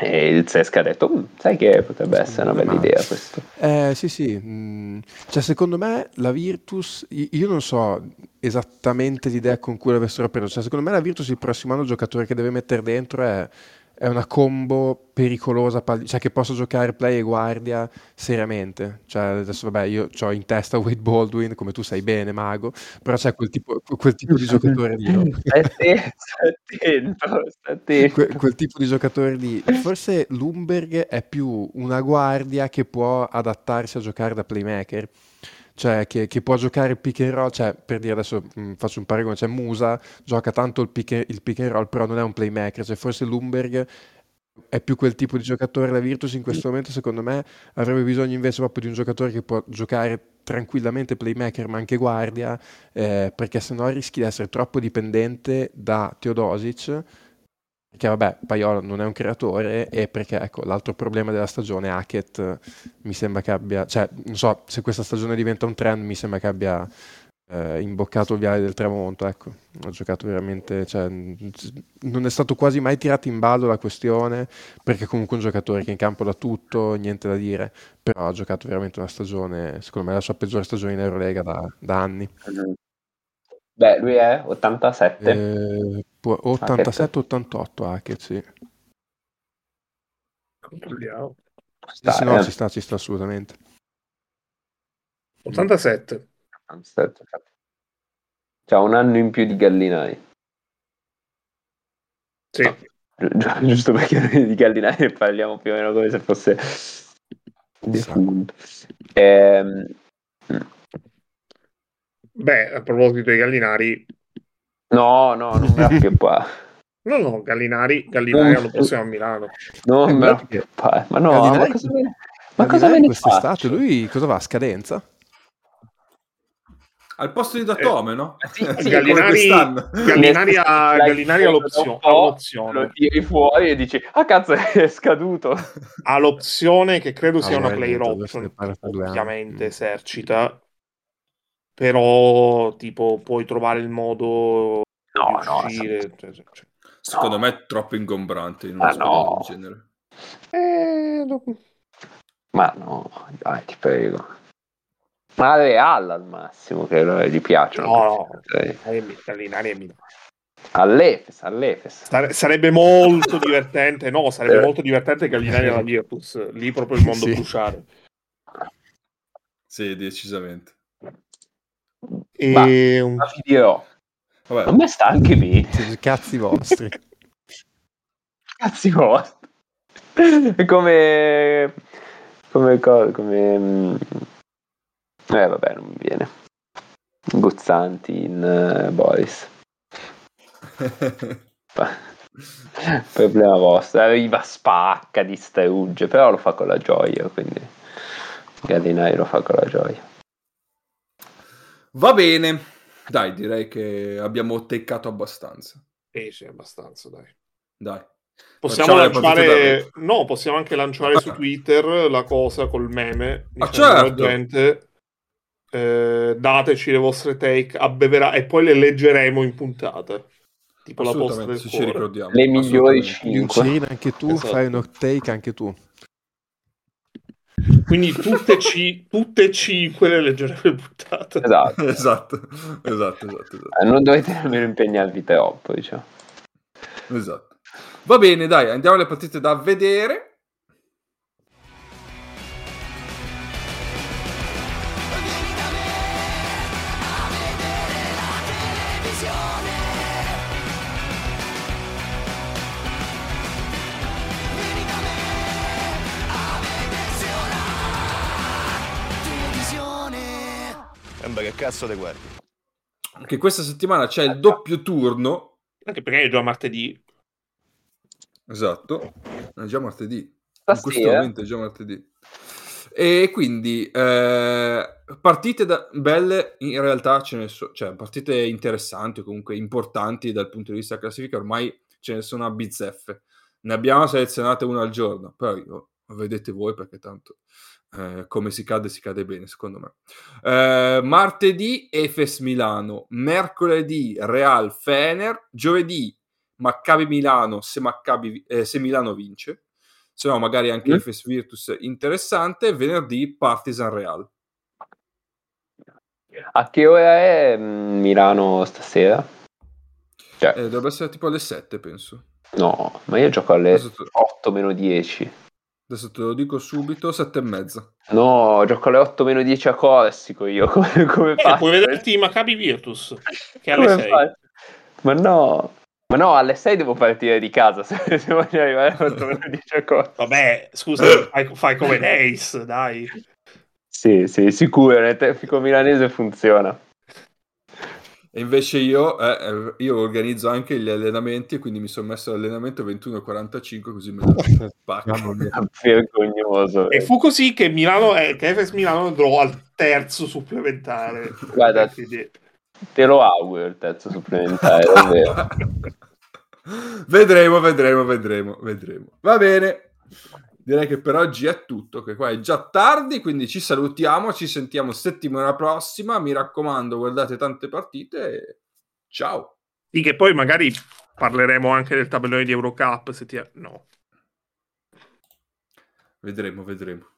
eh, il Sesca ha detto, "Mm, sai che potrebbe essere una bella idea questo. Eh, sì, sì. mm, Cioè, secondo me la Virtus, io non so esattamente l'idea con cui l'avessero preso. Cioè, secondo me la Virtus il prossimo anno il giocatore che deve mettere dentro è, è una combo pericolosa, pal- cioè che possa giocare play e guardia seriamente. Cioè, adesso vabbè, io ho in testa Wade Baldwin, come tu sai bene, mago, però c'è quel tipo, quel tipo di giocatore lì. no? Stai attento, stai attento, stai attento. Que- quel tipo di giocatore lì. Forse Lumberg è più una guardia che può adattarsi a giocare da playmaker. Cioè, che, che può giocare il pick and roll, cioè, per dire adesso mh, faccio un paragone, cioè Musa gioca tanto il pick, and- il pick and roll, però non è un playmaker, cioè forse Lumberg è più quel tipo di giocatore, la Virtus in questo momento secondo me avrebbe bisogno invece proprio di un giocatore che può giocare tranquillamente playmaker ma anche guardia, eh, perché sennò rischi di essere troppo dipendente da Teodosic perché vabbè, Paiolo non è un creatore e perché ecco, l'altro problema della stagione Hackett eh, mi sembra che abbia, cioè non so se questa stagione diventa un trend, mi sembra che abbia eh, imboccato il viale del tramonto, ecco, ha giocato veramente, cioè, non è stato quasi mai tirato in ballo la questione perché comunque è un giocatore che in campo da tutto, niente da dire, però ha giocato veramente una stagione, secondo me la sua peggiore stagione in Eurolega da, da anni. Beh, lui è 87. Eh, può- 87-88 Hackett, sì. controlliamo. Sì, Sta, sì, no, eh. ci sta, ci sta assolutamente. 87. C'ha un anno in più di Gallinari. Sì. Ah. Gi- Giusto perché di Gallinari parliamo più o meno come se fosse defunto. Ehm, Beh, a proposito dei Gallinari, no, no, non me la schiappare. no, no, Gallinari, Gallinari l'anno prossimo a Milano. Non Eh, che- schiappare. Ma no, Gallinari- ma cosa ne, ma cosa Gallinari me ne quest'estate lui cosa va a scadenza? Al posto di Datome, no? Sì, Come sì, Gallinari. Gallinari, ha, Gallinari ha l'opzione. Lo tiri fuori e dici, ah cazzo è scaduto. ha l'opzione che credo sia Allora, una player option, ovviamente Mm. esercita, però tipo puoi trovare il modo No, di no, uscire. cioè, cioè, cioè. Secondo No. me è troppo ingombrante in una Ah, no. del genere. Eh, no. Ma no, dai, ti prego. Ma Real al massimo, che gli piacciono. No, no. All'Efes, all'Efes. Sare- sarebbe molto divertente, no, sarebbe Eh. molto divertente Gallinari alla Virtus, lì proprio il mondo Sì. bruciare. Sì, decisamente. E un- Ma vi dirò, a Vabbè, me sta anche bene. Cazzi vostri. Cazzi vostri. È come... Come cosa, come... mm, Eh vabbè, non mi viene. Guzzanti in eh, Boris. Problema vostro. Arriva, spacca, distrugge, però lo fa con la gioia, quindi Gallinari lo fa con la gioia. Va bene. Dai, direi che abbiamo teccato abbastanza. Eh, sì, abbastanza, dai. Dai. Possiamo Facciamo lanciare, no, possiamo anche lanciare su Twitter la cosa col meme. Ah, dicendo alla certo. gente, eh, dateci le vostre take, abbevera e poi le leggeremo in puntata. Tipo la posta Assolutamente, del se ci ricordiamo. Le migliori Assolutamente. 5. Lucina anche tu, Esatto. fai un take anche tu. Quindi tutte, ci, tutte e cinque le leggeremo in puntata. Esatto. Esatto, esatto, esatto, esatto. Eh, Non dovete nemmeno impegnarvi troppo, diciamo. esatto. Va bene, dai, andiamo alle partite da vedere. Che cazzo te guardi. Che questa settimana c'è il doppio turno. Anche perché è già martedì. Esatto, è già martedì. In questo Stasera, momento è già martedì. E quindi eh, partite da- belle in realtà ce ne sono, cioè partite interessanti o comunque importanti dal punto di vista classifica, ormai ce ne sono a bizzeffe. Ne abbiamo selezionate una al giorno, però io, vedete voi perché tanto eh, come si cade si cade bene secondo me. Eh, martedì Efes Milano, mercoledì Real Fener, giovedì Maccabi Milano se, Maccabi, eh, se Milano vince, se no magari anche Mm. Efes Virtus interessante, venerdì Partizan Real. a che ora è mm, Milano stasera? Cioè, Eh, dovrebbe essere tipo alle 7 penso. no, ma io gioco alle Adesso te, 8 meno 10. Adesso te lo dico subito, 7 e mezza. No, gioco alle 8 meno 10 a Corsico io. Come, come Eh, faccio? puoi vederti Maccabi Virtus, che è alle Come 6. faccio? Ma no, ma no, alle 6 devo partire di casa se, se voglio arrivare alle 8 meno 10 a Corsico. Vabbè, scusa, fai, fai come Ace, dai. Sì, sì, sicuro, nel traffico milanese funziona. E invece io, eh, eh, io organizzo anche gli allenamenti e quindi mi sono messo all'allenamento 21.45 così me lo pacco. Vergognoso. E fu così che Milano, eh, che Efes Milano andrò al terzo supplementare. Guarda, Quindi- te lo auguro il terzo supplementare, davvero. vedremo, vedremo, vedremo, vedremo. Va bene. Direi che per oggi è tutto, che qua è già tardi, quindi ci salutiamo, ci sentiamo settimana prossima. Mi raccomando, guardate tante partite. Ciao. Sì, che poi magari parleremo anche del tabellone di Eurocup. Se ti... No. Vedremo, vedremo.